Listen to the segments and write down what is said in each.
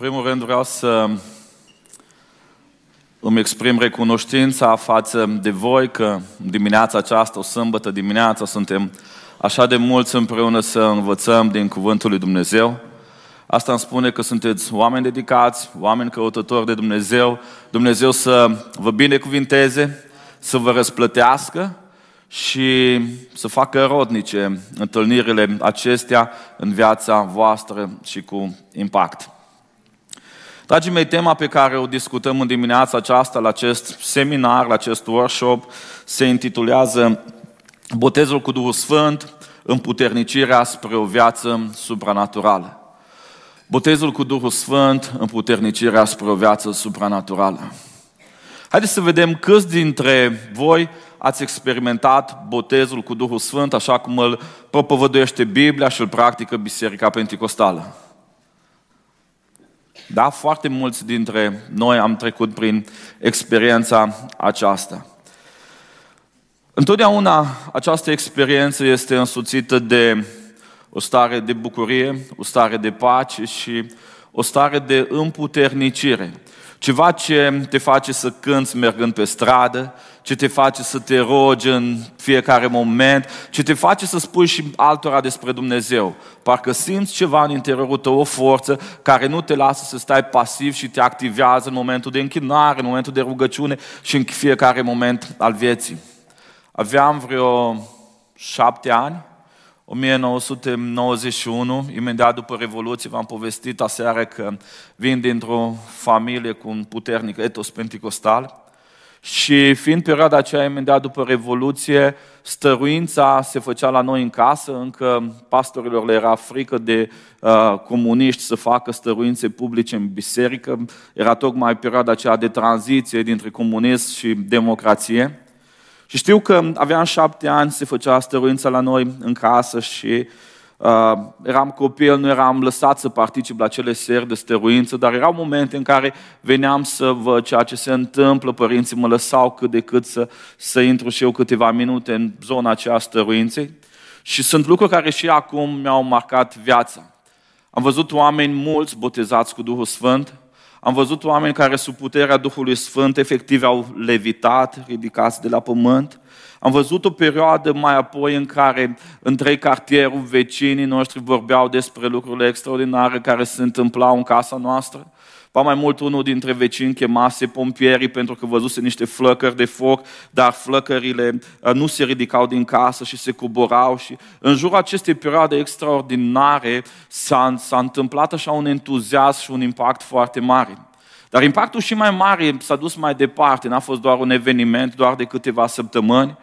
primul rând vreau să îmi exprim recunoștința față de voi că dimineața aceasta, o sâmbătă dimineața, suntem așa de mulți împreună să învățăm din Cuvântul lui Dumnezeu. Asta îmi spune că sunteți oameni dedicați, oameni căutători de Dumnezeu, Dumnezeu să vă binecuvinteze, să vă răsplătească și să facă rodnice întâlnirile acestea în viața voastră și cu impact. Dragii mei, tema pe care o discutăm în dimineața aceasta la acest seminar, la acest workshop, se intitulează Botezul cu Duhul Sfânt, împuternicirea spre o viață supranaturală. Botezul cu Duhul Sfânt, împuternicirea spre o viață supranaturală. Haideți să vedem câți dintre voi ați experimentat botezul cu Duhul Sfânt așa cum îl propovăduiește Biblia și îl practică Biserica Pentecostală. Da, foarte mulți dintre noi am trecut prin experiența aceasta. Întotdeauna această experiență este însuțită de o stare de bucurie, o stare de pace și o stare de împuternicire. Ceva ce te face să cânți mergând pe stradă, ce te face să te rogi în fiecare moment, ce te face să spui și altora despre Dumnezeu. Parcă simți ceva în interiorul tău, o forță care nu te lasă să stai pasiv și te activează în momentul de închinare, în momentul de rugăciune și în fiecare moment al vieții. Aveam vreo șapte ani 1991, imediat după Revoluție, v-am povestit aseară că vin dintr-o familie cu un puternic etos pentecostal și fiind perioada aceea imediat după Revoluție, stăruința se făcea la noi în casă, încă pastorilor le era frică de uh, comuniști să facă stăruințe publice în biserică. Era tocmai perioada aceea de tranziție dintre comunism și democrație. Și știu că aveam șapte ani, se făcea stăruința la noi în casă și uh, eram copil, nu eram lăsat să particip la cele seri de stăruință, dar erau momente în care veneam să văd ceea ce se întâmplă, părinții mă lăsau cât de cât să, să intru și eu câteva minute în zona aceea stăruinței. Și sunt lucruri care și acum mi-au marcat viața. Am văzut oameni mulți botezați cu Duhul Sfânt, am văzut oameni care sub puterea Duhului Sfânt efectiv au levitat, ridicați de la pământ. Am văzut o perioadă mai apoi în care între cartierul vecinii noștri vorbeau despre lucrurile extraordinare care se întâmplau în casa noastră. Ba mai mult, unul dintre vecini chemase pompierii pentru că văzuse niște flăcări de foc, dar flăcările uh, nu se ridicau din casă și se coborau și în jurul acestei perioade extraordinare s-a, s-a întâmplat așa un entuziasm și un impact foarte mare. Dar impactul și mai mare s-a dus mai departe, n-a fost doar un eveniment, doar de câteva săptămâni,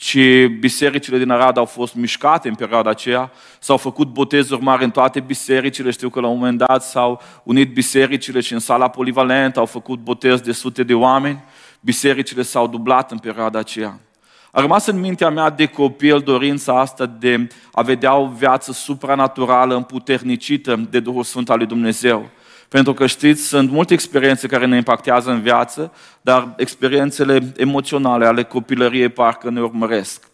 ci bisericile din Arad au fost mișcate în perioada aceea, s-au făcut botezuri mari în toate bisericile, știu că la un moment dat s-au unit bisericile și în sala polivalentă au făcut botez de sute de oameni, bisericile s-au dublat în perioada aceea. A rămas în mintea mea de copil dorința asta de a vedea o viață supranaturală, împuternicită de Duhul Sfânt al lui Dumnezeu. Pentru că știți, sunt multe experiențe care ne impactează în viață, dar experiențele emoționale ale copilăriei parcă ne urmăresc.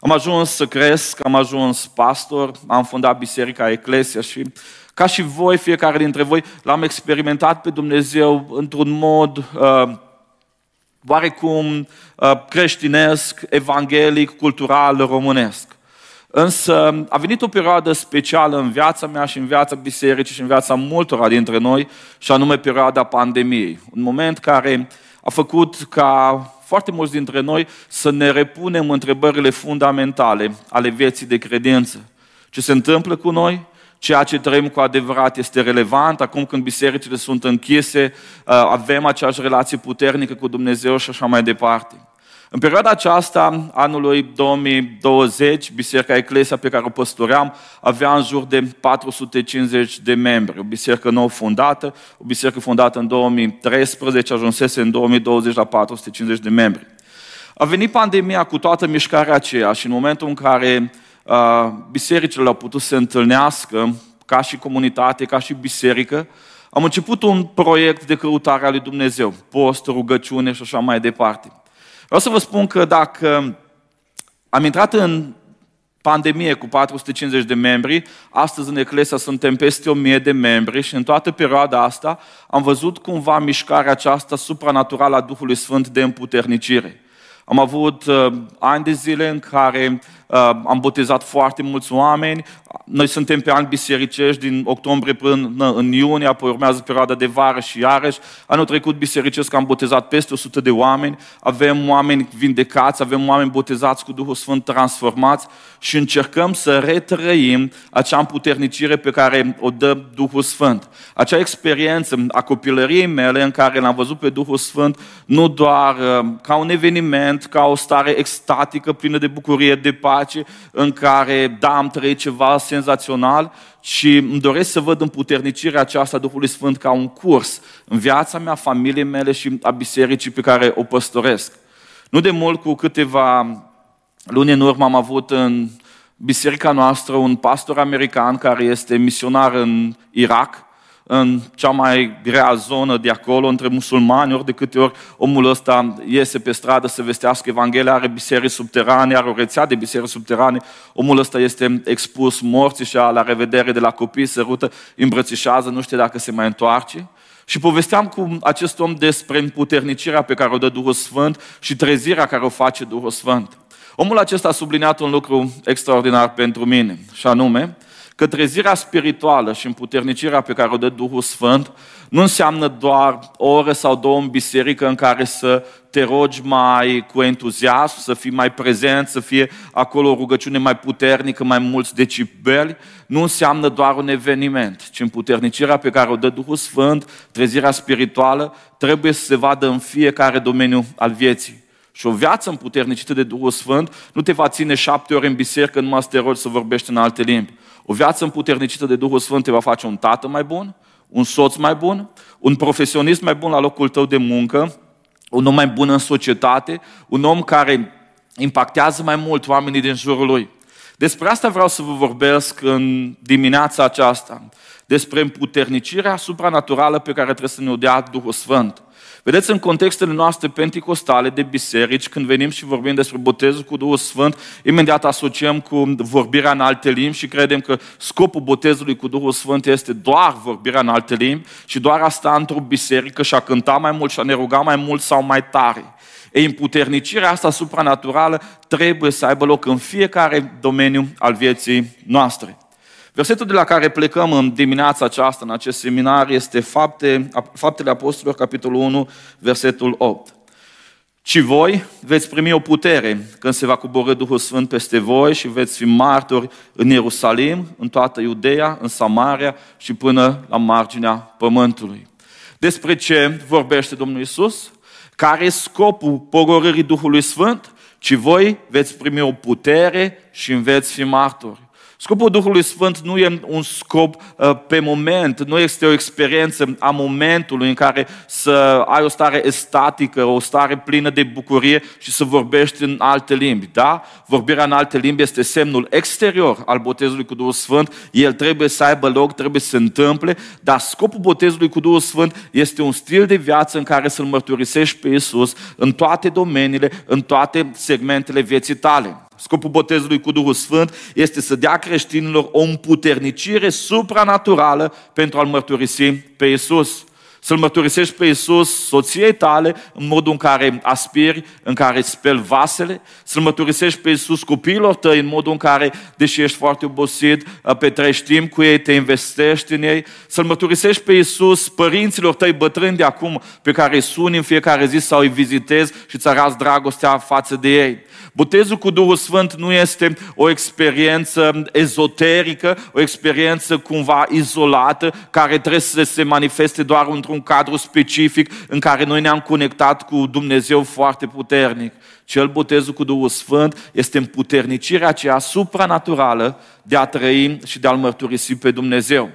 Am ajuns să cresc, am ajuns pastor, am fundat Biserica Eclesia și ca și voi, fiecare dintre voi, l-am experimentat pe Dumnezeu într-un mod uh, oarecum uh, creștinesc, evanghelic, cultural, românesc. Însă a venit o perioadă specială în viața mea și în viața bisericii și în viața multora dintre noi, și anume perioada pandemiei. Un moment care a făcut ca foarte mulți dintre noi să ne repunem întrebările fundamentale ale vieții de credință. Ce se întâmplă cu noi? Ceea ce trăim cu adevărat este relevant. Acum când bisericile sunt închise, avem aceeași relație puternică cu Dumnezeu și așa mai departe. În perioada aceasta, anului 2020, Biserica Eclesia pe care o păstoream avea în jur de 450 de membri. O biserică nou fondată, o biserică fondată în 2013, ajunsese în 2020 la 450 de membri. A venit pandemia cu toată mișcarea aceea și în momentul în care uh, bisericile au putut să se întâlnească ca și comunitate, ca și biserică, am început un proiect de căutare a lui Dumnezeu, post, rugăciune și așa mai departe. Vreau să vă spun că dacă am intrat în pandemie cu 450 de membri, astăzi în Eclesia suntem peste 1000 de membri și în toată perioada asta am văzut cumva mișcarea aceasta supranaturală a Duhului Sfânt de împuternicire. Am avut uh, ani de zile în care uh, am botezat foarte mulți oameni. Noi suntem pe ani bisericești din octombrie până în iunie, apoi urmează perioada de vară și iarăși. Anul trecut bisericesc am botezat peste 100 de oameni. Avem oameni vindecați, avem oameni botezați cu Duhul Sfânt transformați și încercăm să retrăim acea împuternicire pe care o dă Duhul Sfânt. Acea experiență a copilăriei mele în care l-am văzut pe Duhul Sfânt nu doar uh, ca un eveniment, ca o stare extatică plină de bucurie, de pace, în care, da, am trăit ceva senzațional, și îmi doresc să văd împuternicirea aceasta a Duhului Sfânt ca un curs în viața mea, familiei mele și a bisericii pe care o păstoresc. Nu de mult, cu câteva luni în urmă, am avut în biserica noastră un pastor american care este misionar în Irak, în cea mai grea zonă de acolo, între musulmani, ori de câte ori omul ăsta iese pe stradă să vestească Evanghelia, are biserici subterane, are o rețea de biserici subterane, omul ăsta este expus morții și la revedere de la copii, se rută, îmbrățișează, nu știe dacă se mai întoarce. Și povesteam cu acest om despre împuternicirea pe care o dă Duhul Sfânt și trezirea care o face Duhul Sfânt. Omul acesta a subliniat un lucru extraordinar pentru mine, și anume că trezirea spirituală și împuternicirea pe care o dă Duhul Sfânt nu înseamnă doar o oră sau două în biserică în care să te rogi mai cu entuziasm, să fii mai prezent, să fie acolo o rugăciune mai puternică, mai mulți decibeli. Nu înseamnă doar un eveniment, ci împuternicirea pe care o dă Duhul Sfânt, trezirea spirituală, trebuie să se vadă în fiecare domeniu al vieții. Și o viață împuternicită de Duhul Sfânt nu te va ține șapte ore în biserică numai să te rogi să vorbești în alte limbi. O viață împuternicită de Duhul Sfânt te va face un tată mai bun, un soț mai bun, un profesionist mai bun la locul tău de muncă, un om mai bun în societate, un om care impactează mai mult oamenii din jurul lui. Despre asta vreau să vă vorbesc în dimineața aceasta, despre împuternicirea supranaturală pe care trebuie să ne o dea Duhul Sfânt. Vedeți, în contextele noastre penticostale de biserici, când venim și vorbim despre botezul cu Duhul Sfânt, imediat asociem cu vorbirea în alte limbi și credem că scopul botezului cu Duhul Sfânt este doar vorbirea în alte limbi și doar asta într-o biserică și a cânta mai mult și a ne ruga mai mult sau mai tare. Ei, împuternicirea asta supranaturală trebuie să aibă loc în fiecare domeniu al vieții noastre. Versetul de la care plecăm în dimineața aceasta, în acest seminar, este Fapte, Faptele Apostolilor, capitolul 1, versetul 8. Ci voi veți primi o putere când se va coborâ Duhul Sfânt peste voi și veți fi martori în Ierusalim, în toată Iudeea, în Samaria și până la marginea pământului. Despre ce vorbește Domnul Isus? Care e scopul pogorârii Duhului Sfânt? Ci voi veți primi o putere și veți fi martori. Scopul Duhului Sfânt nu e un scop uh, pe moment, nu este o experiență a momentului în care să ai o stare estatică, o stare plină de bucurie și să vorbești în alte limbi. Da? Vorbirea în alte limbi este semnul exterior al botezului cu Duhul Sfânt. El trebuie să aibă loc, trebuie să se întâmple, dar scopul botezului cu Duhul Sfânt este un stil de viață în care să-L mărturisești pe Isus în toate domeniile, în toate segmentele vieții tale. Scopul botezului cu Duhul Sfânt este să dea creștinilor o împuternicire supranaturală pentru a-L mărturisi pe Isus. Să-L mărturisești pe Isus soției tale în modul în care aspiri, în care îți speli vasele, să-L mărturisești pe Isus copiilor tăi în modul în care, deși ești foarte obosit, petrești timp cu ei, te investești în ei, să-L mărturisești pe Isus părinților tăi bătrâni de acum, pe care îi suni în fiecare zi sau îi vizitezi și îți arăți dragostea față de ei. Botezul cu Duhul Sfânt nu este o experiență ezoterică, o experiență cumva izolată, care trebuie să se manifeste doar într-un cadru specific în care noi ne-am conectat cu Dumnezeu foarte puternic. Cel botezul cu Duhul Sfânt este împuternicirea aceea supranaturală de a trăi și de a-L mărturisi pe Dumnezeu.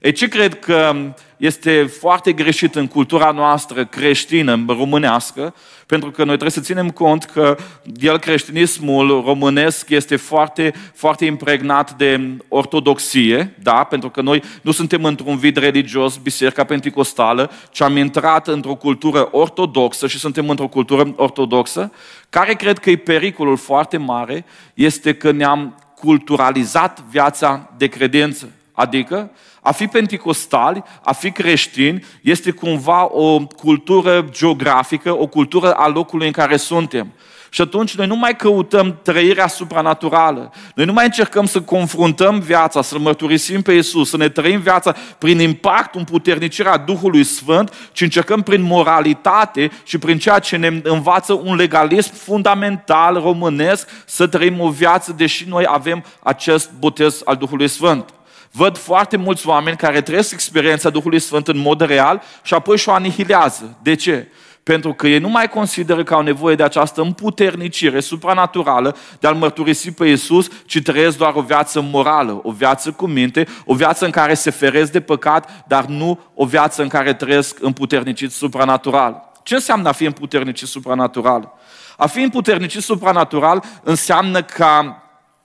E ce cred că este foarte greșit în cultura noastră creștină, românească, pentru că noi trebuie să ținem cont că el, creștinismul românesc, este foarte, foarte impregnat de ortodoxie, da? pentru că noi nu suntem într-un vid religios, biserica penticostală, ci am intrat într-o cultură ortodoxă și suntem într-o cultură ortodoxă, care cred că e pericolul foarte mare, este că ne-am culturalizat viața de credință. Adică, a fi penticostali, a fi creștini, este cumva o cultură geografică, o cultură a locului în care suntem. Și atunci noi nu mai căutăm trăirea supranaturală. Noi nu mai încercăm să confruntăm viața, să mărturisim pe Isus, să ne trăim viața prin impactul împuternicirea Duhului Sfânt, ci încercăm prin moralitate și prin ceea ce ne învață un legalism fundamental românesc să trăim o viață, deși noi avem acest botez al Duhului Sfânt. Văd foarte mulți oameni care trăiesc experiența Duhului Sfânt în mod real și apoi și-o anihilează. De ce? Pentru că ei nu mai consideră că au nevoie de această împuternicire supranaturală de a-L mărturisi pe Iisus, ci trăiesc doar o viață morală, o viață cu minte, o viață în care se feresc de păcat, dar nu o viață în care trăiesc împuternicit supranatural. Ce înseamnă a fi împuternicit supranatural? A fi împuternicit supranatural înseamnă ca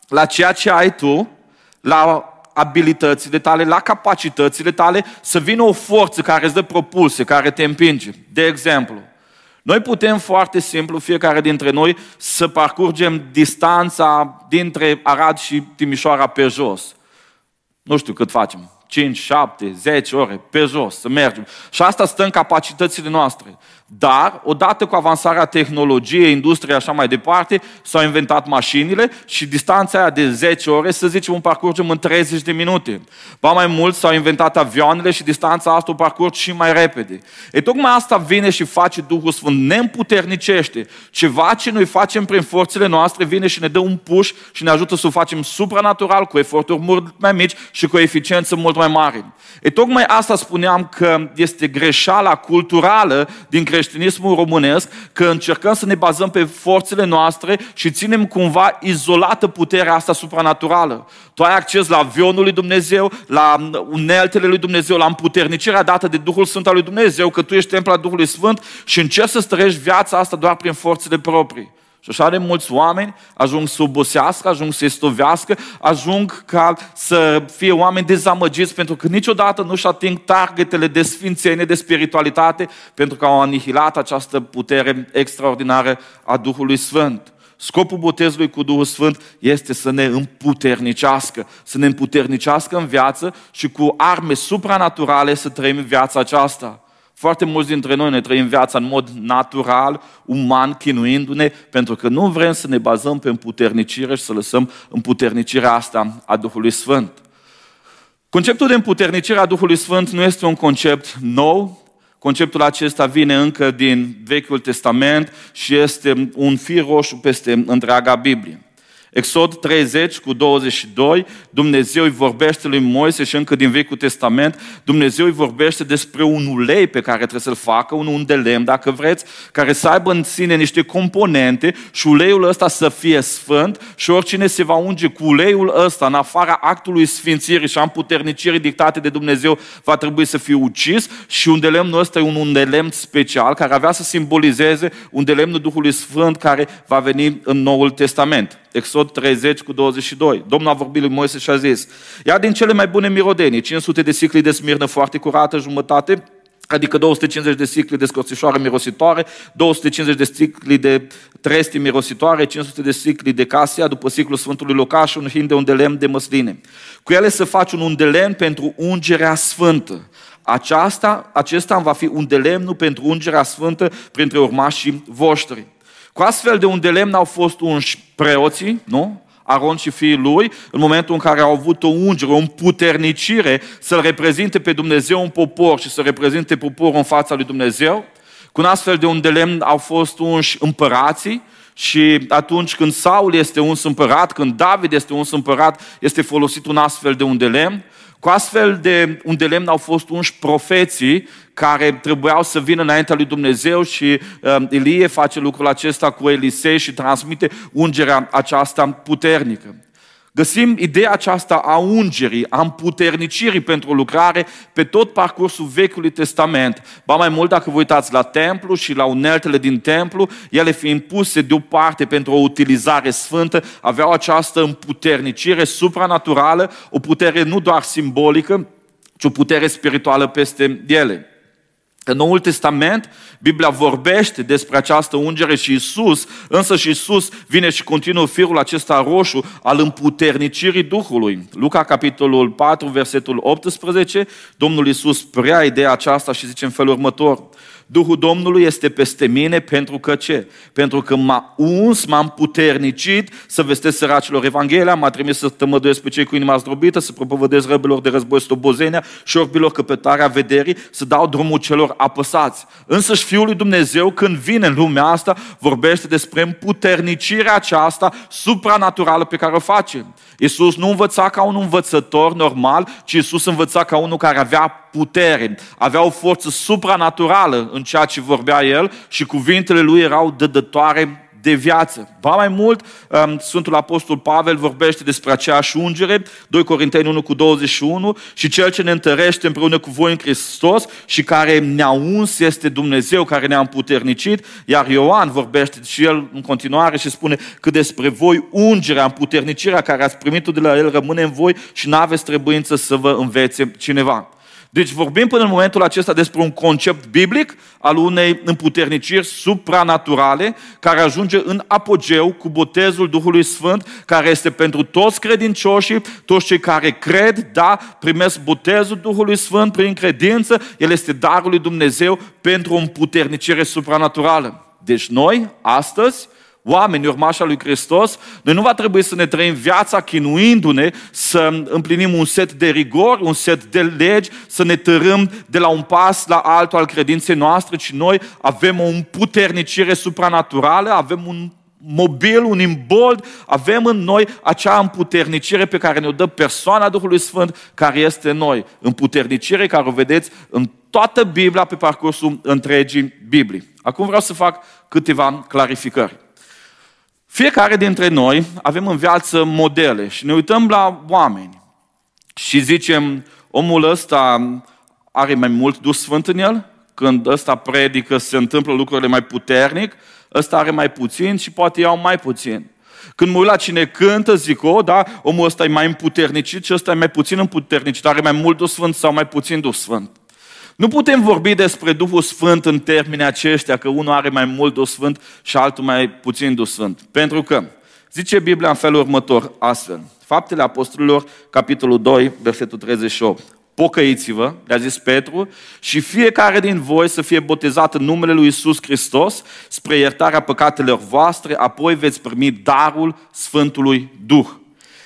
la ceea ce ai tu, la abilitățile tale, la capacitățile tale, să vină o forță care îți dă propulsie, care te împinge. De exemplu, noi putem foarte simplu, fiecare dintre noi, să parcurgem distanța dintre Arad și Timișoara pe jos. Nu știu cât facem. 5, 7, 10 ore pe jos, să mergem. Și asta stă în capacitățile noastre. Dar, odată cu avansarea tehnologiei, industriei așa mai departe, s-au inventat mașinile și distanța aia de 10 ore, să zicem, o parcurgem în 30 de minute. Ba mai mult, s-au inventat avioanele și distanța asta o parcurg și mai repede. E tocmai asta vine și face Duhul Sfânt, ne împuternicește. Ceva ce noi facem prin forțele noastre vine și ne dă un push și ne ajută să o facem supranatural, cu eforturi mult mai mici și cu eficiență mult mai mare. E tocmai asta spuneam că este greșeala culturală din creștinismul românesc, că încercăm să ne bazăm pe forțele noastre și ținem cumva izolată puterea asta supranaturală. Tu ai acces la avionul lui Dumnezeu, la uneltele lui Dumnezeu, la împuternicirea dată de Duhul Sfânt al lui Dumnezeu, că tu ești templu al Duhului Sfânt și încerci să străiești viața asta doar prin forțele proprii. Și așa de mulți oameni ajung să obosească, ajung să stovească, ajung ca să fie oameni dezamăgiți pentru că niciodată nu-și ating targetele de sfințenie, de spiritualitate, pentru că au anihilat această putere extraordinară a Duhului Sfânt. Scopul botezului cu Duhul Sfânt este să ne împuternicească, să ne împuternicească în viață și cu arme supranaturale să trăim viața aceasta. Foarte mulți dintre noi ne trăim viața în mod natural, uman, chinuindu-ne, pentru că nu vrem să ne bazăm pe împuternicire și să lăsăm împuternicirea asta a Duhului Sfânt. Conceptul de împuternicire a Duhului Sfânt nu este un concept nou, conceptul acesta vine încă din Vechiul Testament și este un fir roșu peste întreaga Biblie. Exod 30 cu 22, Dumnezeu îi vorbește lui Moise și încă din Vechiul Testament, Dumnezeu îi vorbește despre un ulei pe care trebuie să-l facă, un un de lemn, dacă vreți, care să aibă în sine niște componente și uleiul ăsta să fie sfânt și oricine se va unge cu uleiul ăsta în afara actului sfințirii și a împuternicirii dictate de Dumnezeu va trebui să fie ucis și un de lemnul ăsta e un un de lemn special care avea să simbolizeze un de lemnul Duhului Sfânt care va veni în Noul Testament. Exod 30 cu 22. Domnul a vorbit lui Moise și a zis, ia din cele mai bune mirodenii, 500 de sicli de smirnă foarte curată, jumătate, adică 250 de sicli de scorțișoare mirositoare, 250 de sicli de tresti mirositoare, 500 de sicli de casia, după siclul Sfântului Locaș, un hin de un de lemn de măsline. Cu ele să faci un undelen pentru ungerea sfântă. Aceasta, acesta va fi un de lemnul pentru ungerea sfântă printre urmașii voștri. Cu astfel de un de lemn au fost unși preoții, nu? Aron și fiii lui, în momentul în care au avut o ungere, o împuternicire să-L reprezinte pe Dumnezeu un popor și să reprezinte poporul în fața lui Dumnezeu. Cu un astfel de un de lemn au fost unși împărații, și atunci când Saul este un împărat, când David este un împărat, este folosit un astfel de un de lemn. Cu astfel de un de lemn au fost unși profeții care trebuiau să vină înaintea lui Dumnezeu și uh, Ilie face lucrul acesta cu Elisei și transmite ungerea aceasta puternică. Găsim ideea aceasta a ungerii, a împuternicirii pentru lucrare pe tot parcursul Vechiului Testament. Ba mai mult, dacă vă uitați la templu și la uneltele din templu, ele fiind puse deoparte pentru o utilizare sfântă, aveau această împuternicire supranaturală, o putere nu doar simbolică, ci o putere spirituală peste ele. În Noul Testament, Biblia vorbește despre această ungere și Isus, însă și Isus vine și continuă firul acesta roșu al împuternicirii Duhului. Luca, capitolul 4, versetul 18, Domnul Isus prea ideea aceasta și zice în felul următor. Duhul Domnului este peste mine pentru că ce? Pentru că m-a uns, m-am puternicit să vestesc săracilor Evanghelia, m-a trimis să tămăduiesc pe cei cu inima zdrobită, să propovădesc răbelor de război stobozenia și orbilor căpătarea vederii, să dau drumul celor apăsați. Însă și Fiul lui Dumnezeu, când vine în lumea asta, vorbește despre împuternicirea aceasta supranaturală pe care o face. Iisus nu învăța ca un învățător normal, ci Iisus învăța ca unul care avea putere, avea o forță supranaturală în ceea ce vorbea el și cuvintele lui erau dădătoare de viață. Ba mai mult, um, Sfântul Apostol Pavel vorbește despre aceeași ungere, 2 Corinteni 1 cu 21, și cel ce ne întărește împreună cu voi în Hristos și care ne-a uns este Dumnezeu care ne-a împuternicit, iar Ioan vorbește și el în continuare și spune că despre voi ungerea, împuternicirea care ați primit-o de la el rămâne în voi și nu aveți trebuință să vă învețe cineva. Deci vorbim până în momentul acesta despre un concept biblic al unei împuterniciri supranaturale care ajunge în apogeu cu botezul Duhului Sfânt, care este pentru toți credincioșii, toți cei care cred, da, primesc botezul Duhului Sfânt prin credință, el este darul lui Dumnezeu pentru o împuternicire supranaturală. Deci noi, astăzi, oameni, urmașa lui Hristos, noi nu va trebui să ne trăim viața chinuindu-ne să împlinim un set de rigori, un set de legi, să ne tărâm de la un pas la altul al credinței noastre, ci noi avem o împuternicire supranaturală, avem un mobil, un imbold, avem în noi acea împuternicire pe care ne-o dă persoana Duhului Sfânt care este în noi. Împuternicire care o vedeți în toată Biblia pe parcursul întregii Biblii. Acum vreau să fac câteva clarificări. Fiecare dintre noi avem în viață modele și ne uităm la oameni și zicem, omul ăsta are mai mult dus Sfânt în el, când ăsta predică se întâmplă lucrurile mai puternic, ăsta are mai puțin și poate iau mai puțin. Când mă uit la cine cântă, zic, o, da, omul ăsta e mai împuternicit și ăsta e mai puțin împuternicit, are mai mult dus Sfânt sau mai puțin dus Sfânt. Nu putem vorbi despre Duhul Sfânt în termeni aceștia, că unul are mai mult Duh Sfânt și altul mai puțin Duh Sfânt. Pentru că, zice Biblia în felul următor, astfel, Faptele Apostolilor, capitolul 2, versetul 38. Pocăiți-vă, le-a zis Petru, și fiecare din voi să fie botezat în numele lui Isus Hristos spre iertarea păcatelor voastre, apoi veți primi darul Sfântului Duh.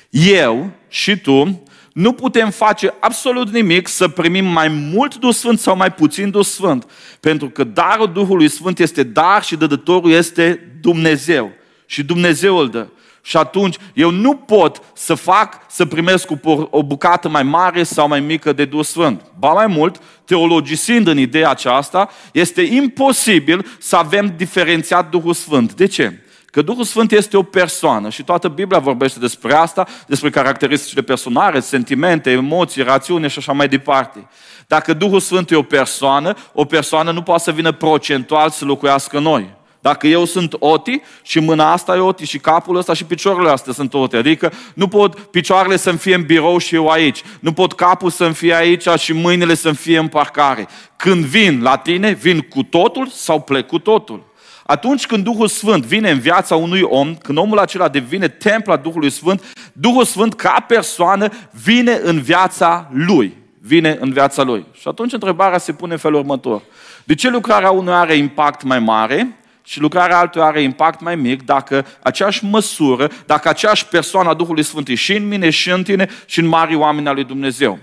Eu și tu nu putem face absolut nimic să primim mai mult Duh Sfânt sau mai puțin Duh Sfânt. Pentru că darul Duhului Sfânt este dar și dădătorul este Dumnezeu. Și Dumnezeu îl dă. Și atunci eu nu pot să fac să primesc o bucată mai mare sau mai mică de Duh Sfânt. Ba mai mult, teologisind în ideea aceasta, este imposibil să avem diferențiat Duhul Sfânt. De ce? Că Duhul Sfânt este o persoană și toată Biblia vorbește despre asta, despre caracteristicile personale, sentimente, emoții, rațiune și așa mai departe. Dacă Duhul Sfânt e o persoană, o persoană nu poate să vină procentual să locuiască noi. Dacă eu sunt oti și mâna asta e oti și capul ăsta și picioarele astea sunt oti, adică nu pot picioarele să-mi fie în birou și eu aici, nu pot capul să-mi fie aici și mâinile să-mi fie în parcare. Când vin la tine, vin cu totul sau plec cu totul. Atunci când Duhul Sfânt vine în viața unui om, când omul acela devine templa Duhului Sfânt, Duhul Sfânt ca persoană vine în viața lui. Vine în viața lui. Și atunci întrebarea se pune în felul următor. De ce lucrarea unui are impact mai mare și lucrarea altuia are impact mai mic dacă aceeași măsură, dacă aceeași persoană a Duhului Sfânt e și în mine, și în tine, și în mari oameni al lui Dumnezeu?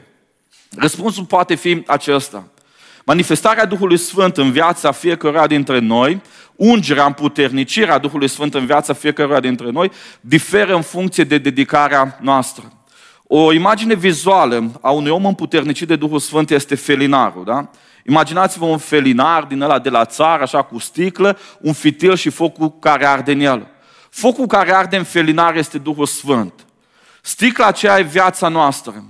Răspunsul poate fi acesta. Manifestarea Duhului Sfânt în viața fiecăruia dintre noi ungerea, împuternicirea Duhului Sfânt în viața fiecăruia dintre noi diferă în funcție de dedicarea noastră. O imagine vizuală a unui om împuternicit de Duhul Sfânt este felinarul, da? Imaginați-vă un felinar din ăla de la țară, așa cu sticlă, un fitil și focul care arde în el. Focul care arde în felinar este Duhul Sfânt. Sticla aceea e viața noastră.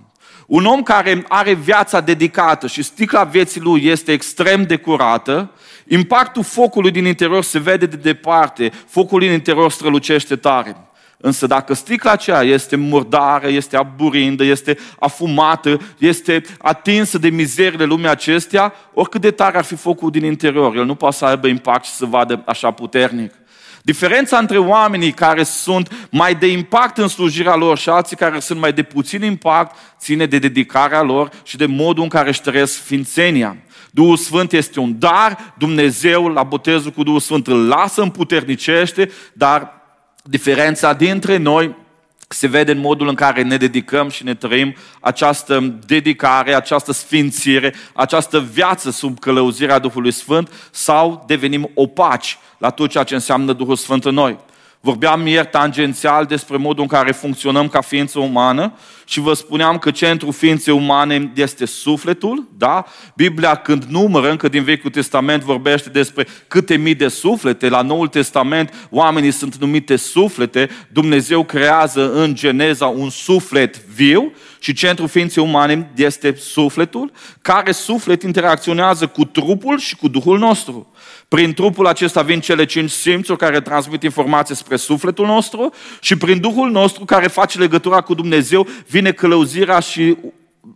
Un om care are viața dedicată și sticla vieții lui este extrem de curată, impactul focului din interior se vede de departe, focul din interior strălucește tare. Însă dacă sticla aceea este murdară, este aburindă, este afumată, este atinsă de mizerile lumii acestea, oricât de tare ar fi focul din interior, el nu poate să aibă impact și să vadă așa puternic. Diferența între oamenii care sunt mai de impact în slujirea lor și alții care sunt mai de puțin impact ține de dedicarea lor și de modul în care își trăiesc sfințenia. Duhul Sfânt este un dar, Dumnezeu la botezul cu Duhul Sfânt îl lasă, împuternicește, dar diferența dintre noi se vede în modul în care ne dedicăm și ne trăim această dedicare, această sfințire, această viață sub călăuzirea Duhului Sfânt sau devenim opaci la tot ceea ce înseamnă Duhul Sfânt în noi. Vorbeam ieri tangențial despre modul în care funcționăm ca ființă umană și vă spuneam că centrul ființei umane este sufletul, da? Biblia când numără, încă din Vechiul Testament, vorbește despre câte mii de suflete. La Noul Testament oamenii sunt numite suflete. Dumnezeu creează în Geneza un suflet viu și centrul ființei umane este sufletul, care suflet interacționează cu trupul și cu Duhul nostru. Prin trupul acesta vin cele cinci simțuri care transmit informații spre sufletul nostru și prin Duhul nostru care face legătura cu Dumnezeu vine călăuzirea și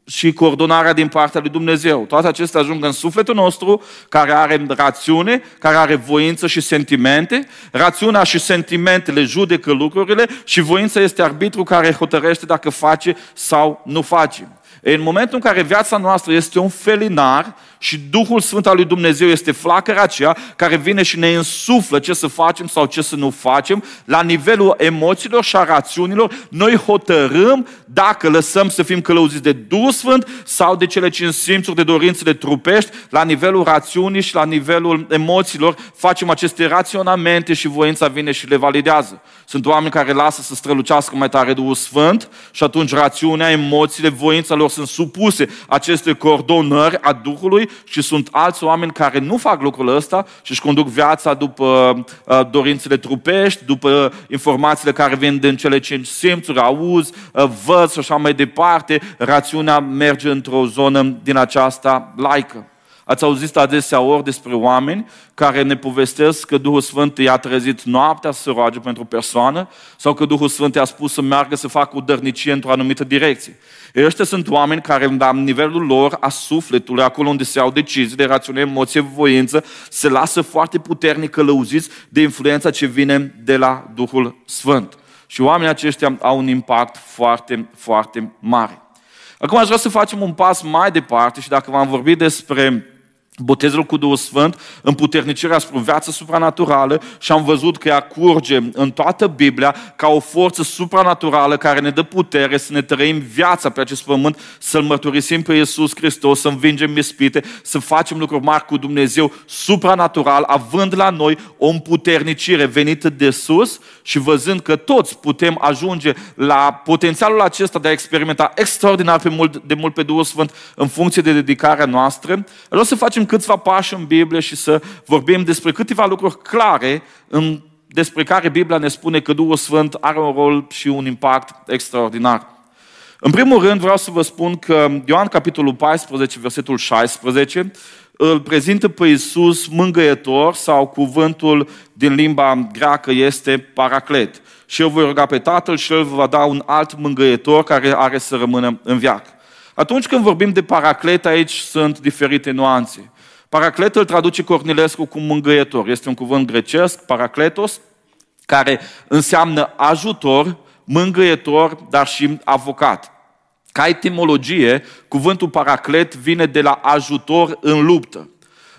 și coordonarea din partea lui Dumnezeu. Toate acestea ajung în sufletul nostru, care are rațiune, care are voință și sentimente. Rațiunea și sentimentele judecă lucrurile și voința este arbitru care hotărăște dacă face sau nu face. În momentul în care viața noastră este un felinar și Duhul Sfânt al lui Dumnezeu este flacăra aceea care vine și ne însuflă ce să facem sau ce să nu facem, la nivelul emoțiilor și a rațiunilor, noi hotărâm dacă lăsăm să fim călăuziți de Duhul Sfânt sau de cele cinci simțuri de dorințele trupești, la nivelul rațiunii și la nivelul emoțiilor, facem aceste raționamente și voința vine și le validează. Sunt oameni care lasă să strălucească mai tare Duhul Sfânt și atunci rațiunea, emoțiile, voința lor sunt supuse aceste coordonări a Duhului și sunt alți oameni care nu fac lucrul ăsta și își conduc viața după uh, dorințele trupești, după informațiile care vin din cele cinci simțuri, auz, uh, văd și așa mai departe, rațiunea merge într-o zonă din aceasta laică. Ați auzit adesea ori despre oameni care ne povestesc că Duhul Sfânt i-a trezit noaptea să se roage pentru o persoană sau că Duhul Sfânt i-a spus să meargă să facă o dărnicie într-o anumită direcție. Ei, ăștia sunt oameni care, la nivelul lor, a sufletului, acolo unde se iau decizii de rațiune, emoție, voință, se lasă foarte puternic călăuziți de influența ce vine de la Duhul Sfânt. Și oamenii aceștia au un impact foarte, foarte mare. Acum aș vrea să facem un pas mai departe și dacă v-am vorbit despre botezul cu Duhul Sfânt, împuternicirea spre viață supranaturală și am văzut că ea curge în toată Biblia ca o forță supranaturală care ne dă putere să ne trăim viața pe acest pământ, să-L mărturisim pe Iisus Hristos, să învingem ispite, să facem lucruri mari cu Dumnezeu supranatural, având la noi o împuternicire venită de sus și văzând că toți putem ajunge la potențialul acesta de a experimenta extraordinar pe mult, de mult pe Duhul Sfânt în funcție de dedicarea noastră, vreau să facem câțiva pași în Biblie și să vorbim despre câteva lucruri clare în, despre care Biblia ne spune că Duhul Sfânt are un rol și un impact extraordinar. În primul rând vreau să vă spun că Ioan capitolul 14, versetul 16, îl prezintă pe Iisus mângăietor sau cuvântul din limba greacă este paraclet. Și eu voi ruga pe Tatăl și El va da un alt mângăietor care are să rămână în viață. Atunci când vorbim de paraclet, aici sunt diferite nuanțe. Paraclet îl traduce Cornilescu cu mângâietor. Este un cuvânt grecesc, paracletos, care înseamnă ajutor, mângâietor, dar și avocat. Ca etimologie, cuvântul paraclet vine de la ajutor în luptă.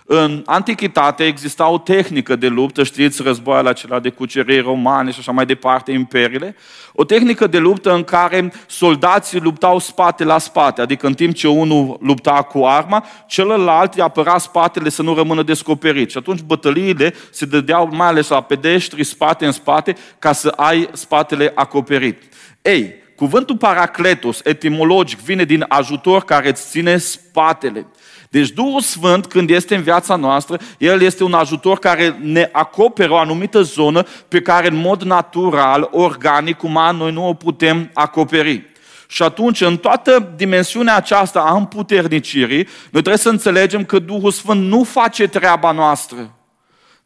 În antichitate exista o tehnică de luptă, știți, războaiele acelea de cuceriri romane și așa mai departe, imperiile, o tehnică de luptă în care soldații luptau spate la spate, adică în timp ce unul lupta cu arma, celălalt îi apăra spatele să nu rămână descoperit. Și atunci bătăliile se dădeau mai ales la pedeștri, spate în spate, ca să ai spatele acoperit. Ei, cuvântul paracletos, etimologic, vine din ajutor care îți ține spatele. Deci Duhul Sfânt, când este în viața noastră, El este un ajutor care ne acoperă o anumită zonă pe care în mod natural, organic, uman, noi nu o putem acoperi. Și atunci, în toată dimensiunea aceasta a împuternicirii, noi trebuie să înțelegem că Duhul Sfânt nu face treaba noastră.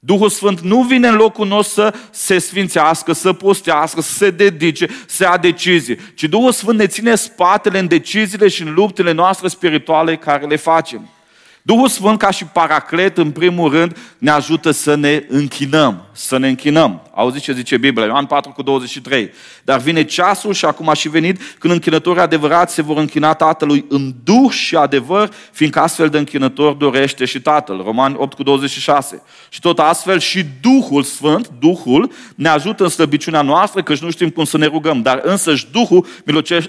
Duhul Sfânt nu vine în locul nostru să se sfințească, să postească, să se dedice, să ia decizii, ci Duhul Sfânt ne ține spatele în deciziile și în luptele noastre spirituale care le facem. Duhul Sfânt, ca și paraclet, în primul rând, ne ajută să ne închinăm. Să ne închinăm. Auziți ce zice Biblia? Ioan 4 cu 23. Dar vine ceasul și acum a și venit când închinătorii adevărați se vor închina Tatălui în duh și adevăr, fiindcă astfel de închinător dorește și Tatăl. Romani 8 cu 26. Și tot astfel și Duhul Sfânt, Duhul, ne ajută în slăbiciunea noastră, căci nu știm cum să ne rugăm, dar însăși Duhul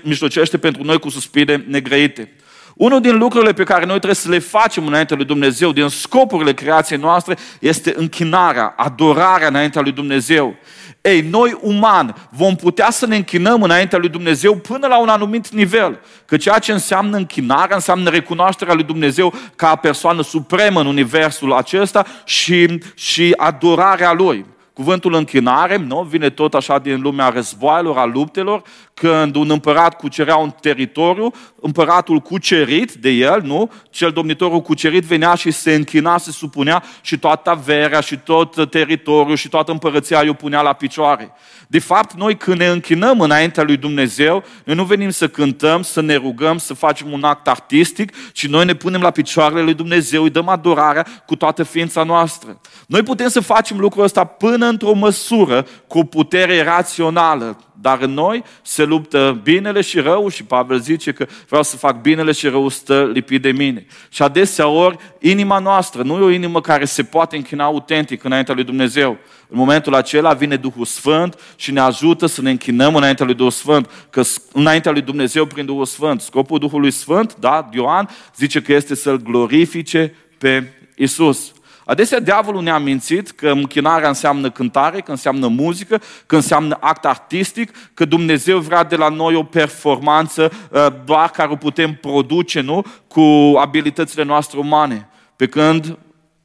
mijlocește pentru noi cu suspire negrăite. Unul din lucrurile pe care noi trebuie să le facem înaintea lui Dumnezeu, din scopurile creației noastre, este închinarea, adorarea înaintea lui Dumnezeu. Ei, noi uman vom putea să ne închinăm înaintea lui Dumnezeu până la un anumit nivel. Că ceea ce înseamnă închinarea înseamnă recunoașterea lui Dumnezeu ca persoană supremă în universul acesta și, și adorarea Lui. Cuvântul închinare, nu? vine tot așa din lumea războaielor, a luptelor, când un împărat cucerea un teritoriu, împăratul cucerit de el, nu? Cel domnitorul cucerit venea și se închina, se supunea și toată averea și tot teritoriul și toată împărăția îi punea la picioare. De fapt, noi când ne închinăm înaintea lui Dumnezeu, noi nu venim să cântăm, să ne rugăm, să facem un act artistic, ci noi ne punem la picioarele lui Dumnezeu, îi dăm adorarea cu toată ființa noastră. Noi putem să facem lucrul ăsta până într-o măsură, cu o putere rațională, dar în noi se luptă binele și rău și Pavel zice că vreau să fac binele și rău stă lipit de mine. Și adesea ori inima noastră nu e o inimă care se poate închina autentic înaintea lui Dumnezeu. În momentul acela vine Duhul Sfânt și ne ajută să ne închinăm înaintea lui Duhul Sfânt, că înaintea lui Dumnezeu prin Duhul Sfânt. Scopul Duhului Sfânt, da, Ioan, zice că este să-L glorifice pe Isus. Adesea diavolul ne-a mințit că închinarea înseamnă cântare, că înseamnă muzică, că înseamnă act artistic, că Dumnezeu vrea de la noi o performanță uh, doar care o putem produce, nu? Cu abilitățile noastre umane. Pe când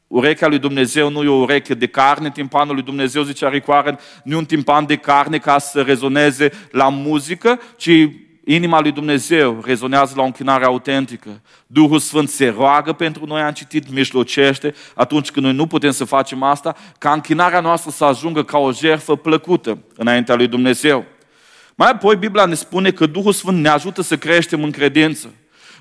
urechea lui Dumnezeu nu e o ureche de carne, timpanul lui Dumnezeu, zicea Ricoaren, nu e un timpan de carne ca să rezoneze la muzică, ci Inima lui Dumnezeu rezonează la o închinare autentică. Duhul Sfânt se roagă pentru noi, am citit, mijlocește atunci când noi nu putem să facem asta, ca închinarea noastră să ajungă ca o jertfă plăcută înaintea lui Dumnezeu. Mai apoi, Biblia ne spune că Duhul Sfânt ne ajută să creștem în credință.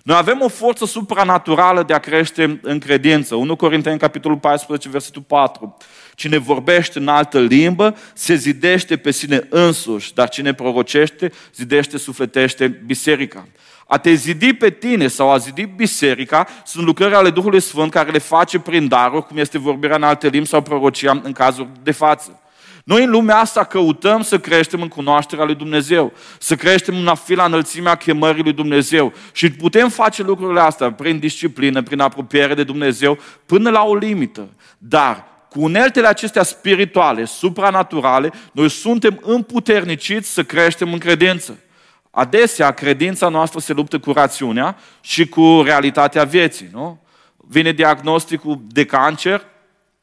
Noi avem o forță supranaturală de a crește în credință. 1 Corinteni, capitolul 14, versetul 4. Cine vorbește în altă limbă, se zidește pe sine însuși, dar cine prorocește, zidește, sufletește biserica. A te zidi pe tine sau a zidi biserica sunt lucrări ale Duhului Sfânt care le face prin daruri, cum este vorbirea în alte limbi sau prorocia în cazul de față. Noi în lumea asta căutăm să creștem în cunoașterea lui Dumnezeu, să creștem în a fi la înălțimea chemării lui Dumnezeu și putem face lucrurile astea prin disciplină, prin apropiere de Dumnezeu, până la o limită. Dar cu uneltele acestea spirituale, supranaturale, noi suntem împuterniciți să creștem în credință. Adesea, credința noastră se luptă cu rațiunea și cu realitatea vieții. Nu? Vine diagnosticul de cancer,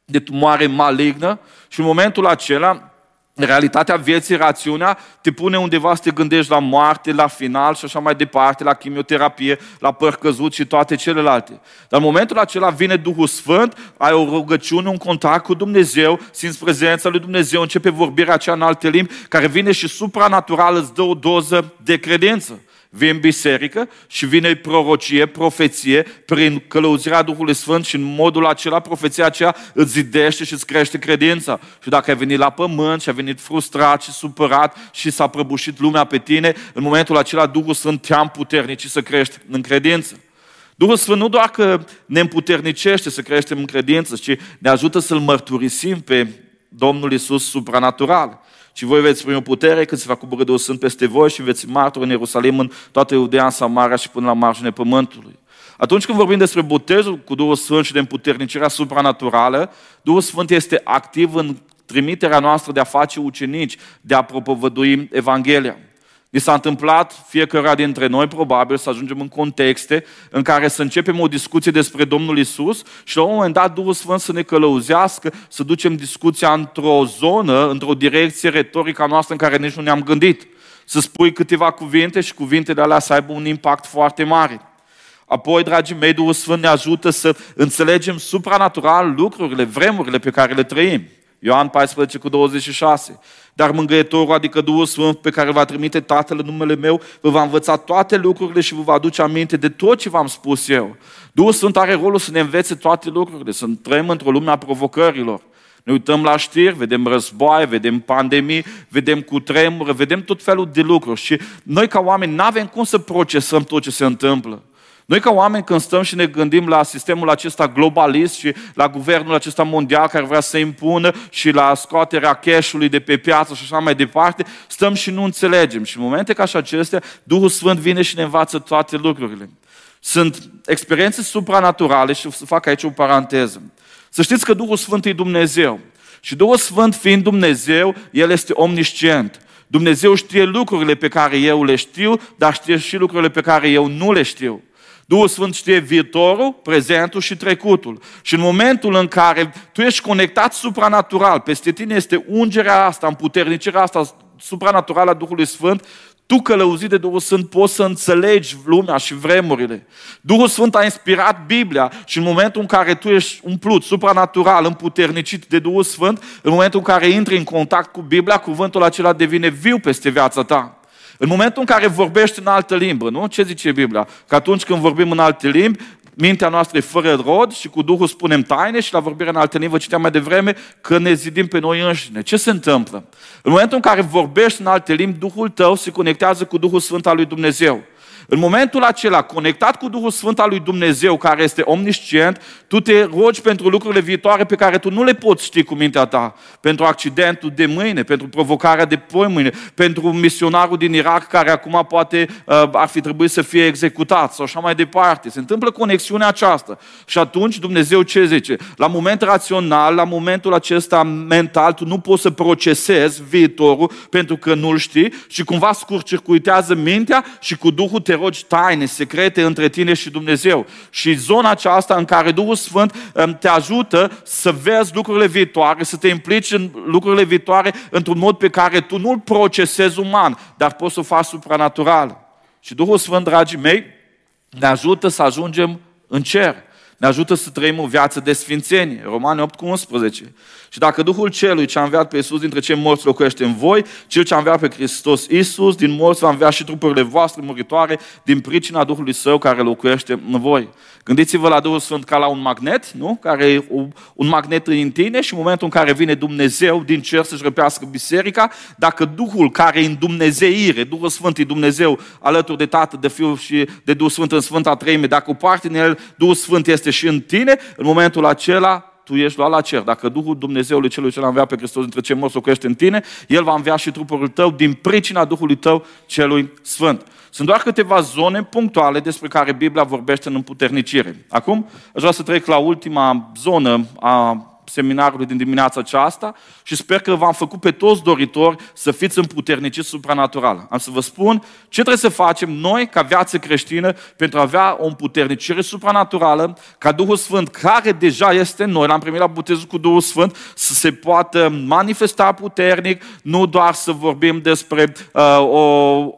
de tumoare malignă și în momentul acela realitatea vieții, rațiunea, te pune undeva să te gândești la moarte, la final și așa mai departe, la chimioterapie, la păr căzut și toate celelalte. Dar în momentul acela vine Duhul Sfânt, ai o rugăciune, un contact cu Dumnezeu, simți prezența lui Dumnezeu, începe vorbirea aceea în alte limbi, care vine și supranatural îți dă o doză de credință vii în biserică și vine prorocie, profeție, prin călăuzirea Duhului Sfânt și în modul acela, profeția aceea îți zidește și îți crește credința. Și dacă ai venit la pământ și ai venit frustrat și supărat și s-a prăbușit lumea pe tine, în momentul acela Duhul Sfânt te-a împuternicit să crești în credință. Duhul Sfânt nu doar că ne împuternicește să creștem în credință, ci ne ajută să-L mărturisim pe Domnul Isus supranatural. Și voi veți primi o putere când se va coborâ Duhul Sfânt peste voi și veți martori în Ierusalim, în toată Iudea, în Samaria și până la marginea pământului. Atunci când vorbim despre botezul cu Duhul Sfânt și de împuternicirea supranaturală, Duhul Sfânt este activ în trimiterea noastră de a face ucenici, de a propovădui Evanghelia. Ni s-a întâmplat fiecare dintre noi, probabil, să ajungem în contexte în care să începem o discuție despre Domnul Isus și la un moment dat Duhul Sfânt să ne călăuzească, să ducem discuția într-o zonă, într-o direcție retorică noastră în care nici nu ne-am gândit. Să spui câteva cuvinte și cuvintele alea să aibă un impact foarte mare. Apoi, dragii mei, Duhul Sfânt ne ajută să înțelegem supranatural lucrurile, vremurile pe care le trăim. Ioan 14 cu 26. Dar mângâietorul, adică Duhul Sfânt pe care îl va trimite Tatăl în numele meu, vă va învăța toate lucrurile și vă va aduce aminte de tot ce v-am spus eu. Duhul Sfânt are rolul să ne învețe toate lucrurile, să trăim într-o lume a provocărilor. Ne uităm la știri, vedem războaie, vedem pandemii, vedem cutremură, vedem tot felul de lucruri și noi ca oameni nu avem cum să procesăm tot ce se întâmplă. Noi ca oameni când stăm și ne gândim la sistemul acesta globalist și la guvernul acesta mondial care vrea să impună și la scoaterea cash-ului de pe piață și așa mai departe, stăm și nu înțelegem. Și în momente ca și acestea, Duhul Sfânt vine și ne învață toate lucrurile. Sunt experiențe supranaturale și să fac aici o paranteză. Să știți că Duhul Sfânt e Dumnezeu. Și Duhul Sfânt fiind Dumnezeu, El este omniscient. Dumnezeu știe lucrurile pe care eu le știu, dar știe și lucrurile pe care eu nu le știu. Duhul Sfânt știe viitorul, prezentul și trecutul. Și în momentul în care tu ești conectat supranatural, peste tine este ungerea asta, împuternicirea asta supranaturală a Duhului Sfânt, tu călăuzit de Duhul Sfânt poți să înțelegi lumea și vremurile. Duhul Sfânt a inspirat Biblia și în momentul în care tu ești umplut, supranatural, împuternicit de Duhul Sfânt, în momentul în care intri în contact cu Biblia, cuvântul acela devine viu peste viața ta. În momentul în care vorbești în altă limbă, nu? Ce zice Biblia? Că atunci când vorbim în alte limbi, mintea noastră e fără rod și cu Duhul spunem taine și la vorbirea în alte limbă citeam mai devreme că ne zidim pe noi înșine. Ce se întâmplă? În momentul în care vorbești în alte limbi, Duhul tău se conectează cu Duhul Sfânt al lui Dumnezeu. În momentul acela, conectat cu Duhul Sfânt al lui Dumnezeu, care este omniscient, tu te rogi pentru lucrurile viitoare pe care tu nu le poți ști cu mintea ta. Pentru accidentul de mâine, pentru provocarea de poi mâine, pentru misionarul din Irak care acum poate uh, ar fi trebuit să fie executat sau așa mai departe. Se întâmplă conexiunea aceasta. Și atunci Dumnezeu ce zice? La moment rațional, la momentul acesta mental, tu nu poți să procesezi viitorul pentru că nu-l știi și cumva scurcircuitează mintea și cu Duhul te rogi taine, secrete între tine și Dumnezeu. Și zona aceasta în care Duhul Sfânt um, te ajută să vezi lucrurile viitoare, să te implici în lucrurile viitoare într-un mod pe care tu nu-l procesezi uman, dar poți să o faci supranatural. Și Duhul Sfânt, dragii mei, ne ajută să ajungem în cer. Ne ajută să trăim o viață de sfințenie. Romani 8 cu 11. Și dacă Duhul Celui ce a înviat pe Iisus dintre cei morți locuiește în voi, Cel ce a înviat pe Hristos Iisus din morți va învia și trupurile voastre muritoare din pricina Duhului Său care locuiește în voi. Gândiți-vă la Duhul Sfânt ca la un magnet, nu? care e un magnet în tine și în momentul în care vine Dumnezeu din cer să-și răpească biserica, dacă Duhul care e în Dumnezeire, Duhul Sfânt e Dumnezeu alături de Tatăl, de Fiul și de Duhul Sfânt în Sfânta Treime, dacă o parte din El, Duhul Sfânt este și în tine, în momentul acela tu ești luat la cer. Dacă Duhul Dumnezeului celui ce l-a înviat pe Hristos dintre cei morți locuiește în tine, El va învia și trupul tău din pricina Duhului tău celui Sfânt. Sunt doar câteva zone punctuale despre care Biblia vorbește în împuternicire. Acum, aș vrea să trec la ultima zonă a seminarului din dimineața aceasta și sper că v-am făcut pe toți doritori să fiți împuterniciți supranatural. Am să vă spun ce trebuie să facem noi ca viață creștină pentru a avea o împuternicire supranaturală, ca Duhul Sfânt, care deja este în noi, l-am primit la botezul cu Duhul Sfânt, să se poată manifesta puternic, nu doar să vorbim despre uh, o,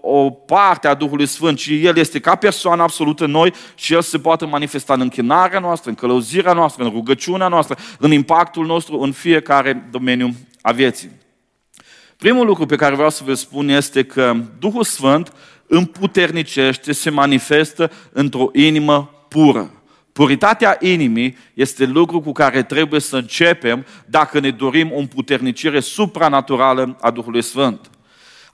o parte a Duhului Sfânt, ci El este ca persoană absolută în noi și El se poate manifesta în închinarea noastră, în călăuzirea noastră, în rugăciunea noastră, în impactul nostru în fiecare domeniu a vieții. Primul lucru pe care vreau să vă spun este că Duhul Sfânt împuternicește, se manifestă într-o inimă pură. Puritatea inimii este lucru cu care trebuie să începem dacă ne dorim o împuternicire supranaturală a Duhului Sfânt.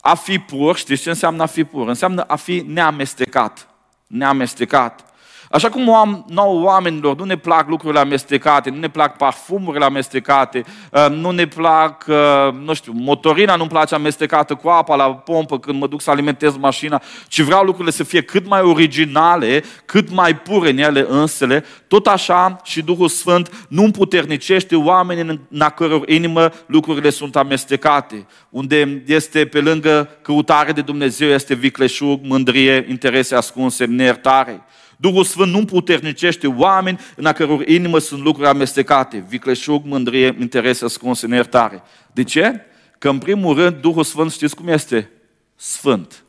A fi pur, știți ce înseamnă a fi pur? Înseamnă a fi neamestecat. Neamestecat. Așa cum am, nouă oamenilor nu ne plac lucrurile amestecate, nu ne plac parfumurile amestecate, uh, nu ne plac, uh, nu știu, motorina nu-mi place amestecată cu apa la pompă când mă duc să alimentez mașina, ci vreau lucrurile să fie cât mai originale, cât mai pure în ele însele, tot așa și Duhul Sfânt nu împuternicește oamenii în a căror inimă lucrurile sunt amestecate, unde este pe lângă căutare de Dumnezeu, este vicleșug, mândrie, interese ascunse, neiertare. Duhul Sfânt nu puternicește oameni în a căror inimă sunt lucruri amestecate, vicleșug, mândrie, interese ascunse, neiertare. De ce? Că în primul rând Duhul Sfânt știți cum este? Sfânt.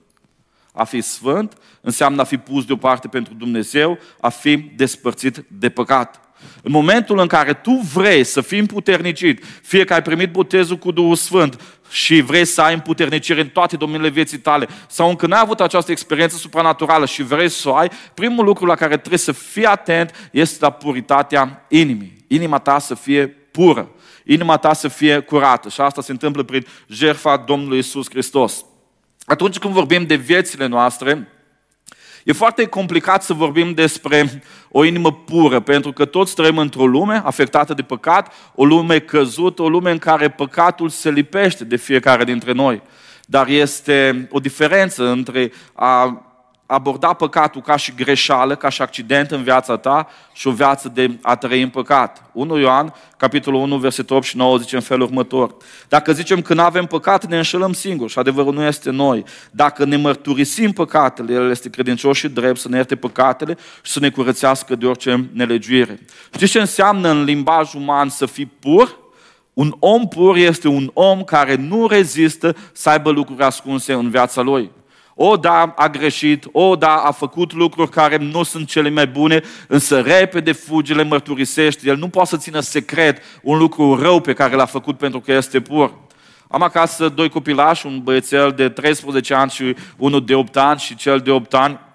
A fi sfânt înseamnă a fi pus deoparte pentru Dumnezeu, a fi despărțit de păcat. În momentul în care tu vrei să fii împuternicit, fie că ai primit botezul cu Duhul Sfânt și vrei să ai împuternicire în toate domeniile vieții tale, sau încă n-ai avut această experiență supranaturală și vrei să o ai, primul lucru la care trebuie să fii atent este la puritatea inimii. Inima ta să fie pură, inima ta să fie curată. Și asta se întâmplă prin jertfa Domnului Isus Hristos. Atunci când vorbim de viețile noastre, E foarte complicat să vorbim despre o inimă pură, pentru că toți trăim într-o lume afectată de păcat, o lume căzută, o lume în care păcatul se lipește de fiecare dintre noi. Dar este o diferență între a aborda păcatul ca și greșeală, ca și accident în viața ta și o viață de a trăi în păcat. 1 Ioan, capitolul 1, versetul 8 și 9, zice în felul următor. Dacă zicem că nu avem păcat, ne înșelăm singuri și adevărul nu este noi. Dacă ne mărturisim păcatele, El este credincios și drept să ne ierte păcatele și să ne curățească de orice nelegiuire. Știți ce înseamnă în limbaj uman să fii pur? Un om pur este un om care nu rezistă să aibă lucruri ascunse în viața lui. O, da, a greșit, o, da, a făcut lucruri care nu sunt cele mai bune, însă repede fuge, le mărturisește. El nu poate să țină secret un lucru rău pe care l-a făcut pentru că este pur. Am acasă doi copilași, un băiețel de 13 ani și unul de 8 ani și cel de 8 ani uh,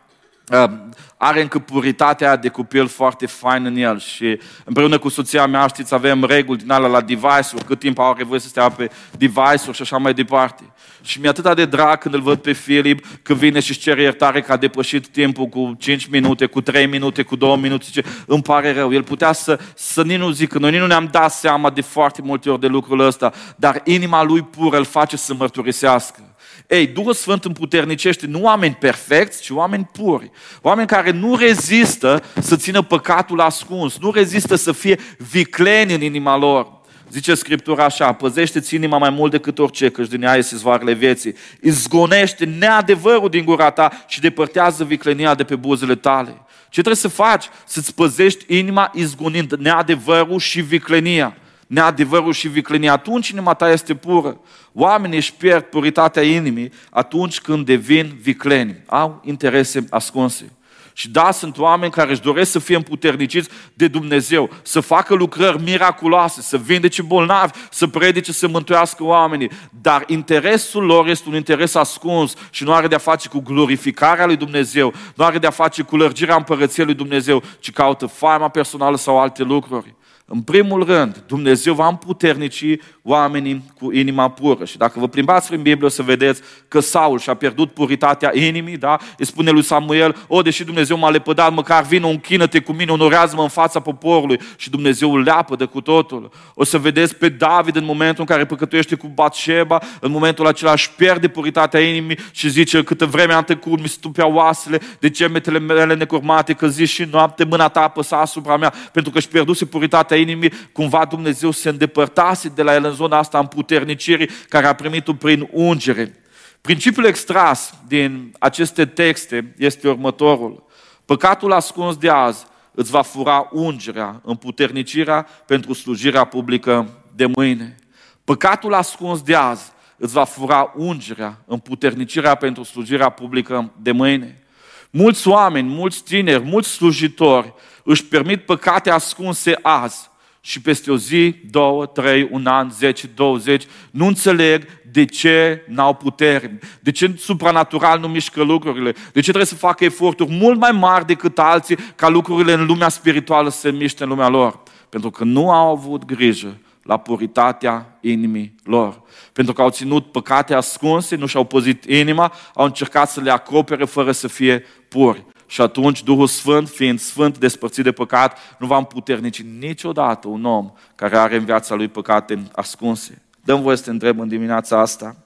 are încă puritatea de copil foarte fain în el și împreună cu soția mea, știți, avem reguli din alea la device-uri, cât timp au voie să stea pe device-uri și așa mai departe. Și mi-e atât de drag când îl văd pe Filip, că vine și-și cere iertare că a depășit timpul cu 5 minute, cu 3 minute, cu 2 minute. Zice, îmi pare rău. El putea să, să nici nu zică, noi nici nu ne-am dat seama de foarte multe ori de lucrul ăsta, dar inima lui pură îl face să mărturisească. Ei, Duhul Sfânt împuternicește nu oameni perfecți, ci oameni puri. Oameni care nu rezistă să țină păcatul ascuns, nu rezistă să fie vicleni în inima lor. Zice Scriptura așa, păzește-ți inima mai mult decât orice, căci din ea iese zvoarele vieții. Izgonește neadevărul din gura ta și depărtează viclenia de pe buzele tale. Ce trebuie să faci? Să-ți păzești inima izgonind neadevărul și viclenia. Neadevărul și viclenia. Atunci inima ta este pură. Oamenii își pierd puritatea inimii atunci când devin vicleni. Au interese ascunse. Și da, sunt oameni care își doresc să fie împuterniciți de Dumnezeu, să facă lucrări miraculoase, să vindece bolnavi, să predice, să mântuiască oamenii. Dar interesul lor este un interes ascuns și nu are de-a face cu glorificarea lui Dumnezeu, nu are de-a face cu lărgirea împărăției lui Dumnezeu, ci caută faima personală sau alte lucruri. În primul rând, Dumnezeu va împuternici oamenii cu inima pură. Și dacă vă plimbați prin Biblie, o să vedeți că Saul și-a pierdut puritatea inimii, da? Îi spune lui Samuel, o, deși Dumnezeu m-a lepădat, măcar vină, închină-te cu mine, onorează-mă în fața poporului. Și Dumnezeu îl leapă de cu totul. O să vedeți pe David în momentul în care păcătuiește cu Batșeba, în momentul acela își pierde puritatea inimii și zice, câtă vreme am trecut, mi stupea oasele de gemetele mele necurmate, că zi și noapte mâna ta apăsa asupra mea, pentru că își pierduse puritatea inimii, cumva Dumnezeu se îndepărtase de la el în zona asta împuternicirii care a primit-o prin ungere. Principiul extras din aceste texte este următorul. Păcatul ascuns de azi îți va fura ungerea, împuternicirea pentru slujirea publică de mâine. Păcatul ascuns de azi îți va fura ungerea, împuternicirea pentru slujirea publică de mâine. Mulți oameni, mulți tineri, mulți slujitori își permit păcate ascunse azi, și peste o zi, două, trei, un an, zece, douăzeci, nu înțeleg de ce n-au putere, de ce supranatural nu mișcă lucrurile, de ce trebuie să facă eforturi mult mai mari decât alții ca lucrurile în lumea spirituală să se miște în lumea lor. Pentru că nu au avut grijă la puritatea inimii lor. Pentru că au ținut păcate ascunse, nu și-au păzit inima, au încercat să le acopere fără să fie puri. Și atunci Duhul Sfânt, fiind Sfânt despărțit de păcat, nu va împuternici niciodată un om care are în viața lui păcate ascunse. Dăm voie să te întreb în dimineața asta,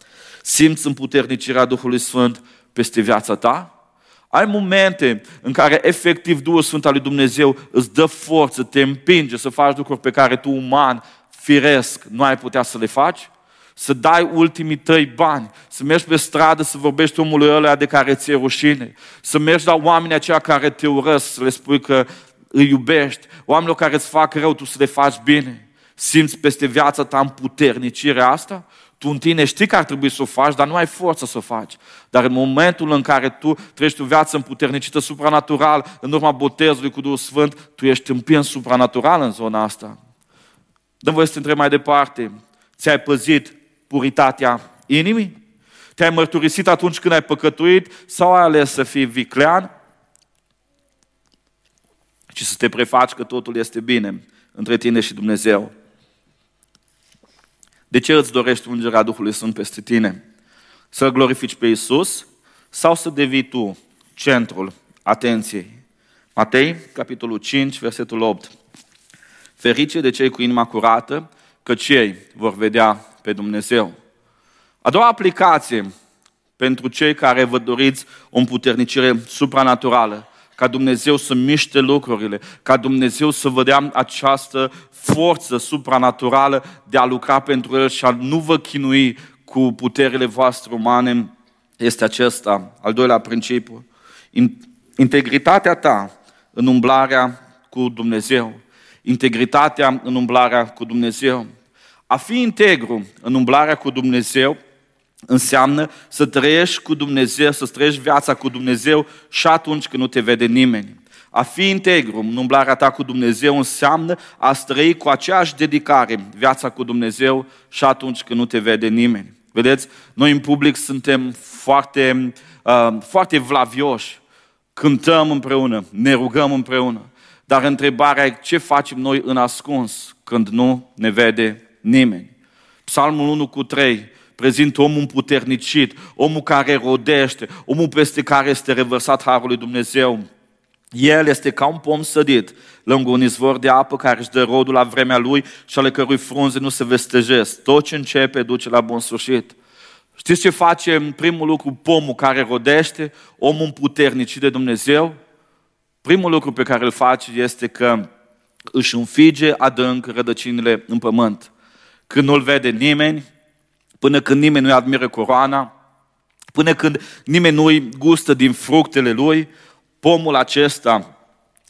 simți împuternicirea Duhului Sfânt peste viața ta? Ai momente în care efectiv Duhul Sfânt al lui Dumnezeu îți dă forță, te împinge să faci lucruri pe care tu, uman, firesc, nu ai putea să le faci? Să dai ultimii tăi bani, să mergi pe stradă să vorbești omului ăla de care ți-e rușine, să mergi la oamenii aceia care te urăsc, să le spui că îi iubești, oamenilor care îți fac rău, tu să le faci bine. Simți peste viața ta împuternicirea asta? Tu în tine știi că ar trebui să o faci, dar nu ai forță să o faci. Dar în momentul în care tu trăiești o viață împuternicită supranatural, în urma botezului cu Duhul Sfânt, tu ești împins supranatural în zona asta. Dăm voie să te întreb mai departe. Ți-ai păzit puritatea inimii? Te-ai mărturisit atunci când ai păcătuit sau ai ales să fii viclean? Și să te prefaci că totul este bine între tine și Dumnezeu. De ce îți dorești ungerea Duhului Sfânt peste tine? Să glorifici pe Isus sau să devii tu centrul atenției? Matei, capitolul 5, versetul 8. Ferice de cei cu inima curată, că cei vor vedea pe Dumnezeu. A doua aplicație pentru cei care vă doriți o împuternicire supranaturală ca Dumnezeu să miște lucrurile, ca Dumnezeu să vă dea această forță supranaturală de a lucra pentru El și a nu vă chinui cu puterile voastre umane, este acesta, al doilea principiu. Integritatea ta în umblarea cu Dumnezeu. Integritatea în umblarea cu Dumnezeu. A fi integru în umblarea cu Dumnezeu înseamnă să trăiești cu Dumnezeu, să trăiești viața cu Dumnezeu și atunci când nu te vede nimeni. A fi integru în umblarea ta cu Dumnezeu înseamnă a trăi cu aceeași dedicare viața cu Dumnezeu și atunci când nu te vede nimeni. Vedeți, noi în public suntem foarte, uh, foarte vlavioși, cântăm împreună, ne rugăm împreună, dar întrebarea e ce facem noi în ascuns când nu ne vede nimeni. Psalmul 1 cu 3 prezintă omul împuternicit, omul care rodește, omul peste care este revărsat Harul lui Dumnezeu. El este ca un pom sădit lângă un izvor de apă care își dă rodul la vremea lui și ale cărui frunze nu se vestejesc. Tot ce începe duce la bun sfârșit. Știți ce face în primul lucru pomul care rodește, omul împuternicit de Dumnezeu? Primul lucru pe care îl face este că își înfige adânc rădăcinile în pământ. Când nu-l vede nimeni, până când nimeni nu-i admiră coroana, până când nimeni nu-i gustă din fructele lui, pomul acesta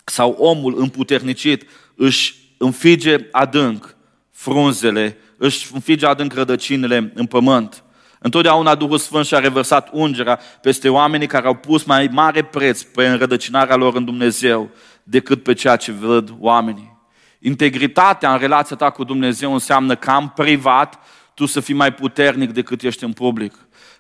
sau omul împuternicit își înfige adânc frunzele, își înfige adânc rădăcinile în pământ. Întotdeauna Duhul Sfânt și-a revărsat ungerea peste oamenii care au pus mai mare preț pe înrădăcinarea lor în Dumnezeu decât pe ceea ce văd oamenii. Integritatea în relația ta cu Dumnezeu înseamnă că în privat tu să fii mai puternic decât ești în public.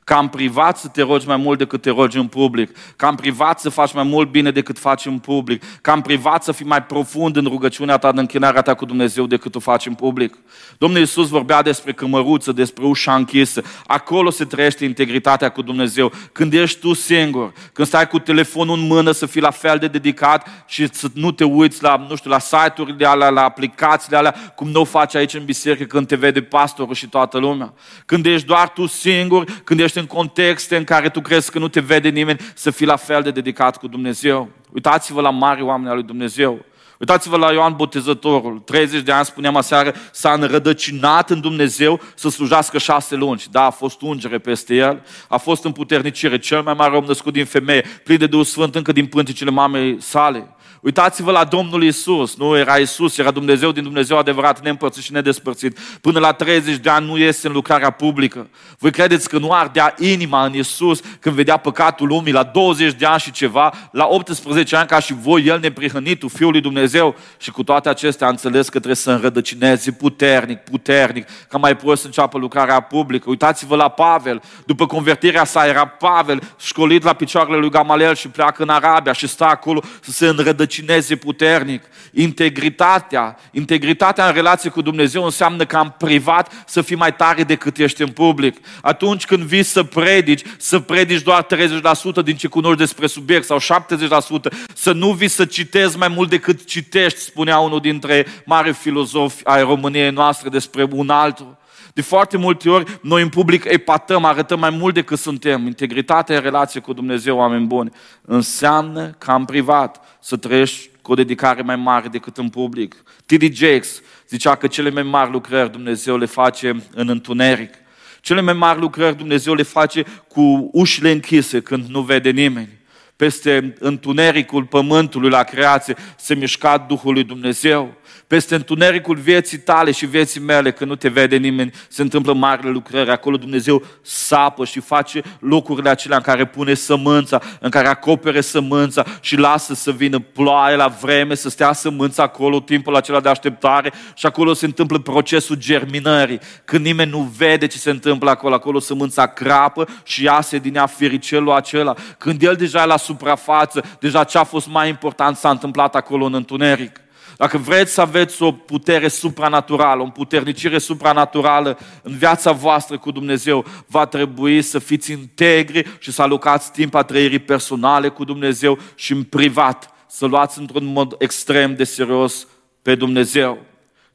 Ca în privat să te rogi mai mult decât te rogi în public. Ca în privat să faci mai mult bine decât faci în public. Ca în privat să fii mai profund în rugăciunea ta, în închinarea ta cu Dumnezeu decât o faci în public. Domnul Iisus vorbea despre cămăruță, despre ușa închisă. Acolo se trăiește integritatea cu Dumnezeu. Când ești tu singur, când stai cu telefonul în mână să fii la fel de dedicat și să nu te uiți la, nu știu, la site-urile alea, la aplicațiile alea, cum nu o faci aici în biserică când te vede pastorul și toată lumea. Când ești doar tu singur, când ești în contexte în care tu crezi că nu te vede nimeni, să fii la fel de dedicat cu Dumnezeu. Uitați-vă la mari oameni al lui Dumnezeu. Uitați-vă la Ioan Botezătorul. 30 de ani, spuneam aseară, s-a înrădăcinat în Dumnezeu să slujească șase luni. Da, a fost ungere peste el, a fost împuternicire, cel mai mare om născut din femeie, plin de Duhul Sfânt încă din pânticile mamei sale. Uitați-vă la Domnul Isus. Nu era Isus, era Dumnezeu din Dumnezeu adevărat, neîmpărțit și nedespărțit. Până la 30 de ani nu iese în lucrarea publică. Voi credeți că nu ardea inima în Isus când vedea păcatul lumii la 20 de ani și ceva, la 18 ani ca și voi, El neprihănitul Fiul lui Dumnezeu Dumnezeu și cu toate acestea a înțeles că trebuie să înrădăcineze puternic, puternic, ca mai prost să înceapă lucrarea publică. Uitați-vă la Pavel, după convertirea sa era Pavel școlit la picioarele lui Gamaliel și pleacă în Arabia și stă acolo să se înrădăcineze puternic. Integritatea, integritatea în relație cu Dumnezeu înseamnă ca în privat să fii mai tare decât ești în public. Atunci când vii să predici, să predici doar 30% din ce cunoști despre subiect sau 70%, să nu vii să citezi mai mult decât citești, spunea unul dintre mari filozofi ai României noastre despre un altul. De foarte multe ori, noi în public epatăm, arătăm mai mult decât suntem. Integritatea în relație cu Dumnezeu, oameni buni, înseamnă ca în privat să trăiești cu o dedicare mai mare decât în public. T.D. Jakes zicea că cele mai mari lucrări Dumnezeu le face în întuneric. Cele mai mari lucrări Dumnezeu le face cu ușile închise când nu vede nimeni. Peste întunericul pământului la creație se mișca Duhul lui Dumnezeu peste întunericul vieții tale și vieții mele, când nu te vede nimeni, se întâmplă marile lucrări. Acolo Dumnezeu sapă și face locurile acelea în care pune sămânța, în care acopere sămânța și lasă să vină ploaie la vreme, să stea sămânța acolo, timpul acela de așteptare și acolo se întâmplă procesul germinării. Când nimeni nu vede ce se întâmplă acolo, acolo sămânța crapă și iase din ea firicelul acela. Când el deja e la suprafață, deja ce a fost mai important s-a întâmplat acolo în întuneric. Dacă vreți să aveți o putere supranaturală, o puternicire supranaturală în viața voastră cu Dumnezeu, va trebui să fiți integri și să alocați timp a trăirii personale cu Dumnezeu și în privat, să luați într-un mod extrem de serios pe Dumnezeu.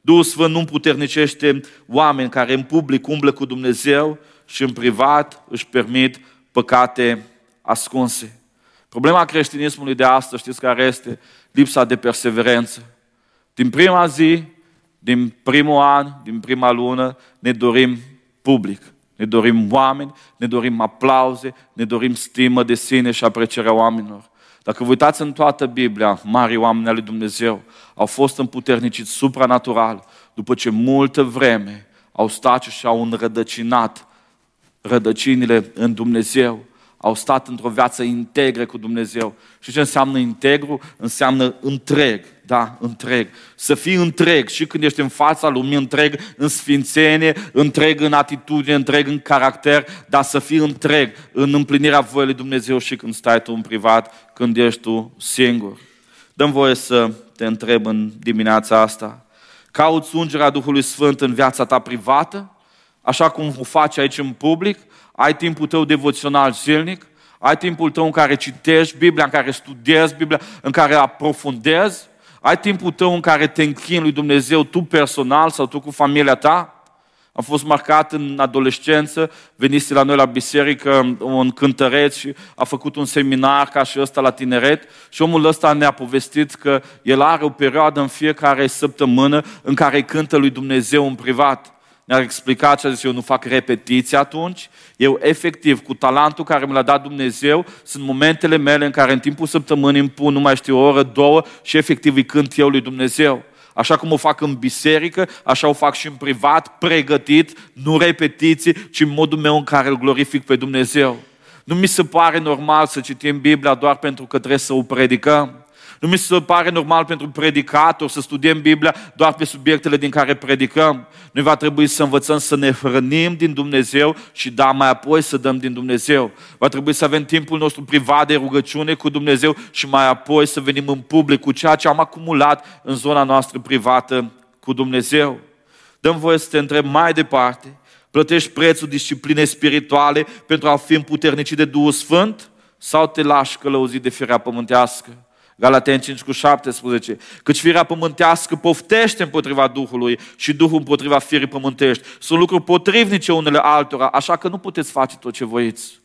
Duhul Sfânt nu puternicește oameni care în public umblă cu Dumnezeu și în privat își permit păcate ascunse. Problema creștinismului de astăzi, știți care este? Lipsa de perseverență. Din prima zi, din primul an, din prima lună, ne dorim public. Ne dorim oameni, ne dorim aplauze, ne dorim stimă de sine și aprecierea oamenilor. Dacă vă uitați în toată Biblia, mari oameni ale Dumnezeu au fost împuterniciți supranatural după ce multă vreme au stat și au înrădăcinat rădăcinile în Dumnezeu au stat într-o viață integră cu Dumnezeu. Și ce înseamnă integru? Înseamnă întreg, da, întreg. Să fii întreg și când ești în fața lumii, întreg în sfințenie, întreg în atitudine, întreg în caracter, dar să fii întreg în împlinirea voii lui Dumnezeu și când stai tu în privat, când ești tu singur. Dăm voie să te întreb în dimineața asta. Cauți ungerea Duhului Sfânt în viața ta privată, așa cum o faci aici în public, ai timpul tău devoțional zilnic, ai timpul tău în care citești Biblia, în care studiezi Biblia, în care aprofundezi, ai timpul tău în care te închini lui Dumnezeu, tu personal sau tu cu familia ta. Am fost marcat în adolescență, venise la noi la biserică un cântăreț și a făcut un seminar ca și ăsta la tineret și omul ăsta ne-a povestit că el are o perioadă în fiecare săptămână în care cântă lui Dumnezeu în privat ne-a explicat și a zis, eu nu fac repetiții atunci, eu efectiv, cu talentul care mi l-a dat Dumnezeu, sunt momentele mele în care în timpul săptămânii îmi pun, nu mai știu, o oră, două și efectiv îi cânt eu lui Dumnezeu. Așa cum o fac în biserică, așa o fac și în privat, pregătit, nu repetiții, ci în modul meu în care îl glorific pe Dumnezeu. Nu mi se pare normal să citim Biblia doar pentru că trebuie să o predicăm. Nu mi se pare normal pentru predicator să studiem Biblia doar pe subiectele din care predicăm. Noi va trebui să învățăm să ne hrănim din Dumnezeu și da, mai apoi să dăm din Dumnezeu. Va trebui să avem timpul nostru privat de rugăciune cu Dumnezeu și mai apoi să venim în public cu ceea ce am acumulat în zona noastră privată cu Dumnezeu. Dăm voie să te întreb mai departe. Plătești prețul disciplinei spirituale pentru a fi împuternicit de Duhul Sfânt? Sau te lași călăuzit de firea pământească? Galaten 5 cu 17. Căci firea pământească poftește împotriva Duhului și Duhul împotriva firii pământești. Sunt lucruri potrivnice unele altora, așa că nu puteți face tot ce voiți.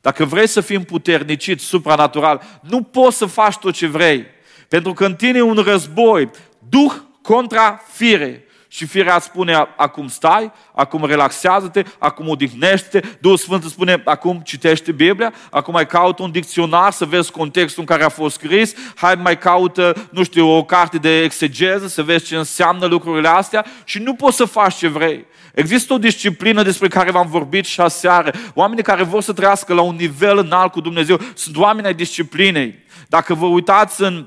Dacă vrei să fii împuternicit, supranatural, nu poți să faci tot ce vrei. Pentru că în tine e un război, Duh contra fire. Și firea spune, acum stai, acum relaxează-te, acum odihnește-te. Duhul Sfânt îți spune, acum citește Biblia, acum mai caută un dicționar să vezi contextul în care a fost scris, hai mai caută, nu știu, o carte de exegeză să vezi ce înseamnă lucrurile astea și nu poți să faci ce vrei. Există o disciplină despre care v-am vorbit și aseară. Oamenii care vor să trăiască la un nivel înalt cu Dumnezeu sunt oameni ai disciplinei. Dacă vă uitați în,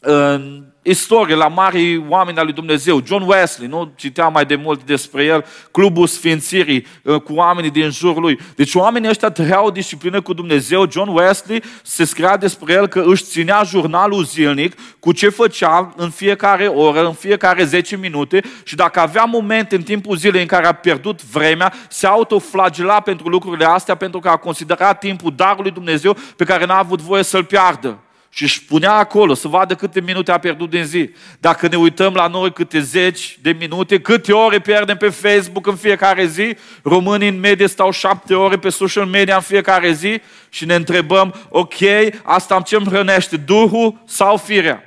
în istorie, la mari oameni al lui Dumnezeu. John Wesley, nu citeam mai de mult despre el, clubul Sfințirii uh, cu oamenii din jurul lui. Deci oamenii ăștia trăiau o disciplină cu Dumnezeu. John Wesley se scria despre el că își ținea jurnalul zilnic cu ce făcea în fiecare oră, în fiecare 10 minute și dacă avea momente în timpul zilei în care a pierdut vremea, se autoflagela pentru lucrurile astea pentru că a considerat timpul darului Dumnezeu pe care n-a avut voie să-l piardă și își punea acolo să vadă câte minute a pierdut din zi. Dacă ne uităm la noi câte zeci de minute, câte ore pierdem pe Facebook în fiecare zi, românii în medie stau șapte ore pe social media în fiecare zi și ne întrebăm, ok, asta ce îmi hrănește, Duhul sau firea?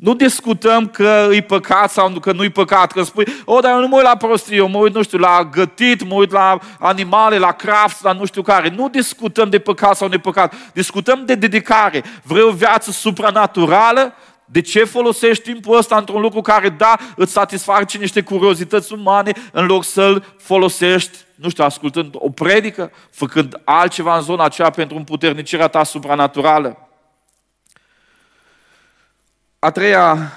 Nu discutăm că e păcat sau că nu e păcat, că spui, o, oh, dar eu nu mă uit la prostii, eu mă uit, nu știu, la gătit, mă uit la animale, la craft, la nu știu care. Nu discutăm de păcat sau nepăcat, discutăm de dedicare. Vrei o viață supranaturală? De ce folosești timpul ăsta într-un lucru care, da, îți satisface niște curiozități umane, în loc să-l folosești, nu știu, ascultând o predică, făcând altceva în zona aceea pentru împuternicirea ta supranaturală? A treia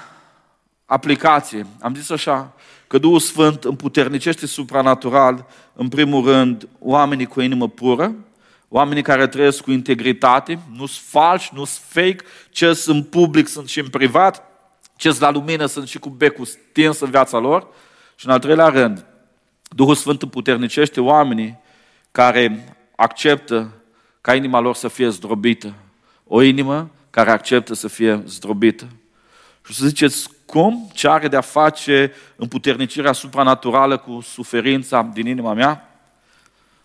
aplicație, am zis așa, că Duhul Sfânt împuternicește supranatural, în primul rând, oamenii cu inimă pură, oamenii care trăiesc cu integritate, nu sunt falși, nu sunt fake, ce sunt în public sunt și în privat, ce sunt la lumină sunt și cu becul stins în viața lor. Și în al treilea rând, Duhul Sfânt împuternicește oamenii care acceptă ca inima lor să fie zdrobită. O inimă care acceptă să fie zdrobită. Și să ziceți, cum? Ce are de-a face împuternicirea supranaturală cu suferința din inima mea?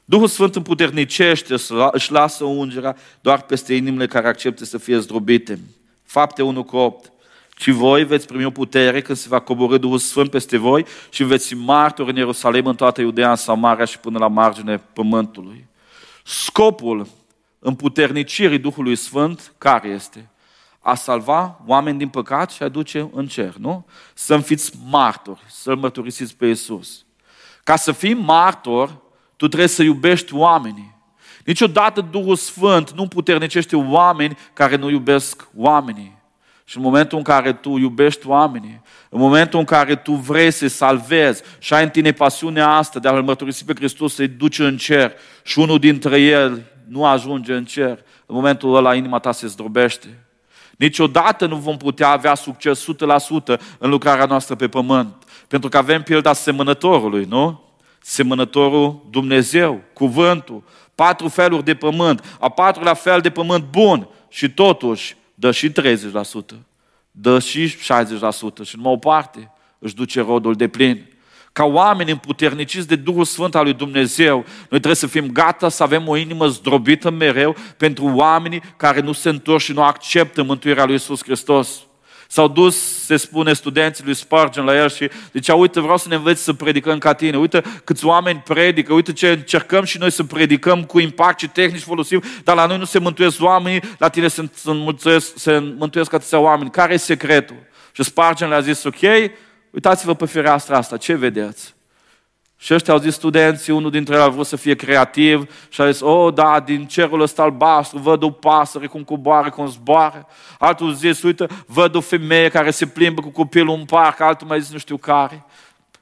Duhul Sfânt împuternicește, își lasă ungerea doar peste inimile care acceptă să fie zdrobite. Fapte 1 cu 8. Și voi veți primi o putere când se va coborâ Duhul Sfânt peste voi și veți fi martori în Ierusalim, în toată Iudea, în Samaria și până la margine pământului. Scopul împuternicirii Duhului Sfânt, care este? A salva oameni din păcat și a duce în cer, nu? Să fiți martori, să-L mărturisiți pe Iisus. Ca să fii martor, tu trebuie să iubești oamenii. Niciodată Duhul Sfânt nu puternicește oameni care nu iubesc oamenii. Și în momentul în care tu iubești oamenii, în momentul în care tu vrei să-i salvezi și ai în tine pasiunea asta de a-L mărturisi pe Hristos, să-i duci în cer și unul dintre el nu ajunge în cer, în momentul ăla inima ta se zdrobește. Niciodată nu vom putea avea succes 100% în lucrarea noastră pe pământ. Pentru că avem pilda semănătorului, nu? Semănătorul Dumnezeu, cuvântul, patru feluri de pământ, a patrulea fel de pământ bun. Și totuși dă și 30%, dă și 60% și numai o parte își duce rodul de plin ca oameni împuterniciți de Duhul Sfânt al lui Dumnezeu, noi trebuie să fim gata să avem o inimă zdrobită mereu pentru oamenii care nu se întorc și nu acceptă mântuirea lui Isus Hristos. S-au dus, se spune, studenții lui Spurgeon la el și zicea, uite, vreau să ne înveți să predicăm ca tine, uite câți oameni predică, uite ce încercăm și noi să predicăm cu impact și tehnici folosim, dar la noi nu se mântuiesc oamenii, la tine se, se, mântuiesc, se mântuiesc atâția oameni. Care e secretul? Și Spurgeon le-a zis, ok, Uitați-vă pe fereastra asta, ce vedeți? Și ăștia au zis studenții, unul dintre ei a vrut să fie creativ și a zis, oh, da, din cerul ăsta albastru văd o pasăre cum coboară, cum zboară. Altul zis, uite, văd o femeie care se plimbă cu copilul în parc, altul mai zis nu știu care.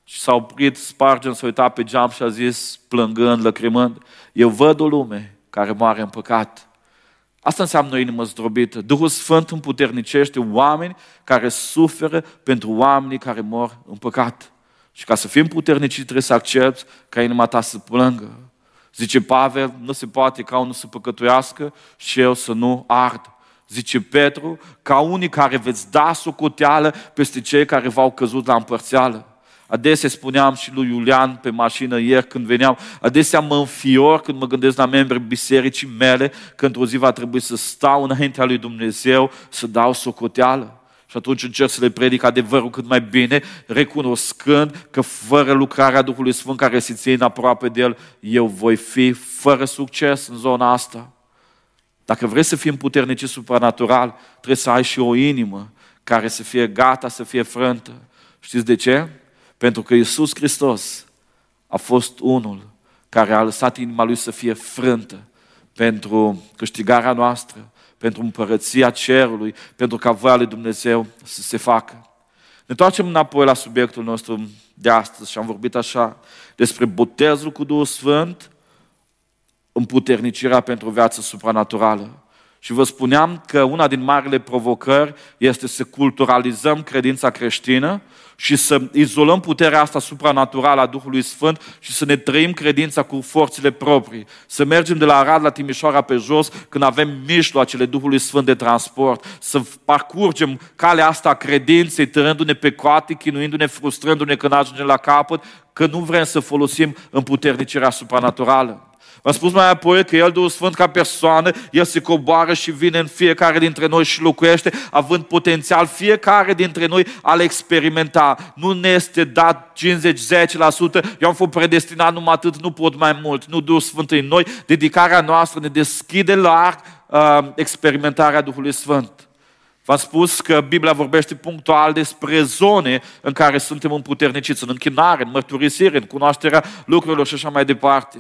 Și s-a oprit Spargen, s-a uitat pe geam și a zis, plângând, lăcrimând, eu văd o lume care moare în păcat. Asta înseamnă o inimă zdrobită. Duhul Sfânt împuternicește oameni care suferă pentru oamenii care mor în păcat. Și ca să fim puternici, trebuie să accepti ca inima ta să plângă. Zice Pavel, nu se poate ca unul să păcătuiască și eu să nu ard. Zice Petru, ca unii care veți da socoteală peste cei care v-au căzut la împărțeală. Adesea spuneam și lui Iulian pe mașină ieri când veneam, adesea mă înfior când mă gândesc la membrii bisericii mele, că într-o zi va trebui să stau înaintea lui Dumnezeu, să dau socoteală. Și atunci încerc să le predic adevărul cât mai bine, recunoscând că fără lucrarea Duhului Sfânt care se ține aproape de El, eu voi fi fără succes în zona asta. Dacă vreți să fii puternic supranatural, trebuie să ai și o inimă care să fie gata, să fie frântă. Știți de ce? Pentru că Iisus Hristos a fost unul care a lăsat inima Lui să fie frântă pentru câștigarea noastră, pentru împărăția cerului, pentru ca voia lui Dumnezeu să se facă. Ne întoarcem înapoi la subiectul nostru de astăzi și am vorbit așa despre botezul cu Duhul Sfânt, împuternicirea pentru o viață supranaturală. Și vă spuneam că una din marile provocări este să culturalizăm credința creștină și să izolăm puterea asta supranaturală a Duhului Sfânt și să ne trăim credința cu forțele proprii. Să mergem de la Arad la Timișoara pe jos când avem mijloacele Duhului Sfânt de transport. Să parcurgem calea asta a credinței, tărându-ne pe coate, chinuindu-ne, frustrându-ne când ajungem la capăt, că nu vrem să folosim împuternicirea supranaturală. V-am spus mai apoi că El, Duhul Sfânt, ca persoană, El se coboară și vine în fiecare dintre noi și locuiește, având potențial fiecare dintre noi al experimenta. Nu ne este dat 50-10%, eu am fost predestinat numai atât, nu pot mai mult. Nu Duhul Sfânt în noi, dedicarea noastră ne deschide larg uh, experimentarea Duhului Sfânt. V-am spus că Biblia vorbește punctual despre zone în care suntem împuterniciți, în închinare, în mărturisire, în cunoașterea lucrurilor și așa mai departe.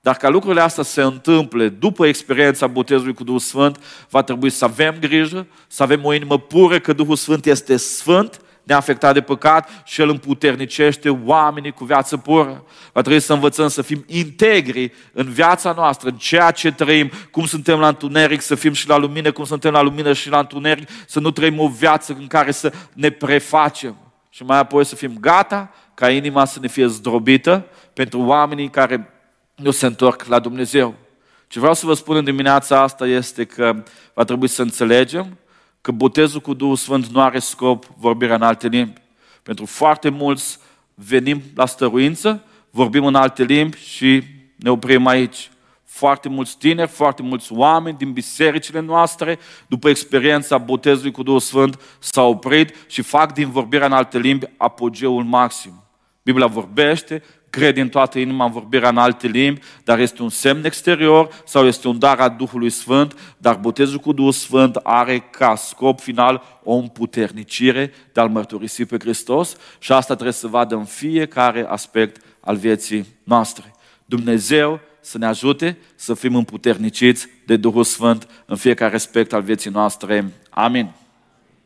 Dar ca lucrurile astea se întâmple după experiența botezului cu Duhul Sfânt, va trebui să avem grijă, să avem o inimă pură că Duhul Sfânt este sfânt, neafectat de păcat și El împuternicește oamenii cu viață pură. Va trebui să învățăm să fim integri în viața noastră, în ceea ce trăim, cum suntem la întuneric, să fim și la lumină, cum suntem la lumină și la întuneric, să nu trăim o viață în care să ne prefacem. Și mai apoi să fim gata ca inima să ne fie zdrobită pentru oamenii care nu se întorc la Dumnezeu. Ce vreau să vă spun în dimineața asta este că va trebui să înțelegem că botezul cu Duhul Sfânt nu are scop vorbirea în alte limbi. Pentru foarte mulți venim la stăruință, vorbim în alte limbi și ne oprim aici. Foarte mulți tineri, foarte mulți oameni din bisericile noastre, după experiența botezului cu Duhul Sfânt, s-au oprit și fac din vorbirea în alte limbi apogeul maxim. Biblia vorbește cred din toată inima în vorbirea în alte limbi, dar este un semn exterior sau este un dar a Duhului Sfânt, dar botezul cu Duhul Sfânt are ca scop final o împuternicire de a-L mărturisi pe Hristos și asta trebuie să vadă în fiecare aspect al vieții noastre. Dumnezeu să ne ajute să fim împuterniciți de Duhul Sfânt în fiecare aspect al vieții noastre. Amin.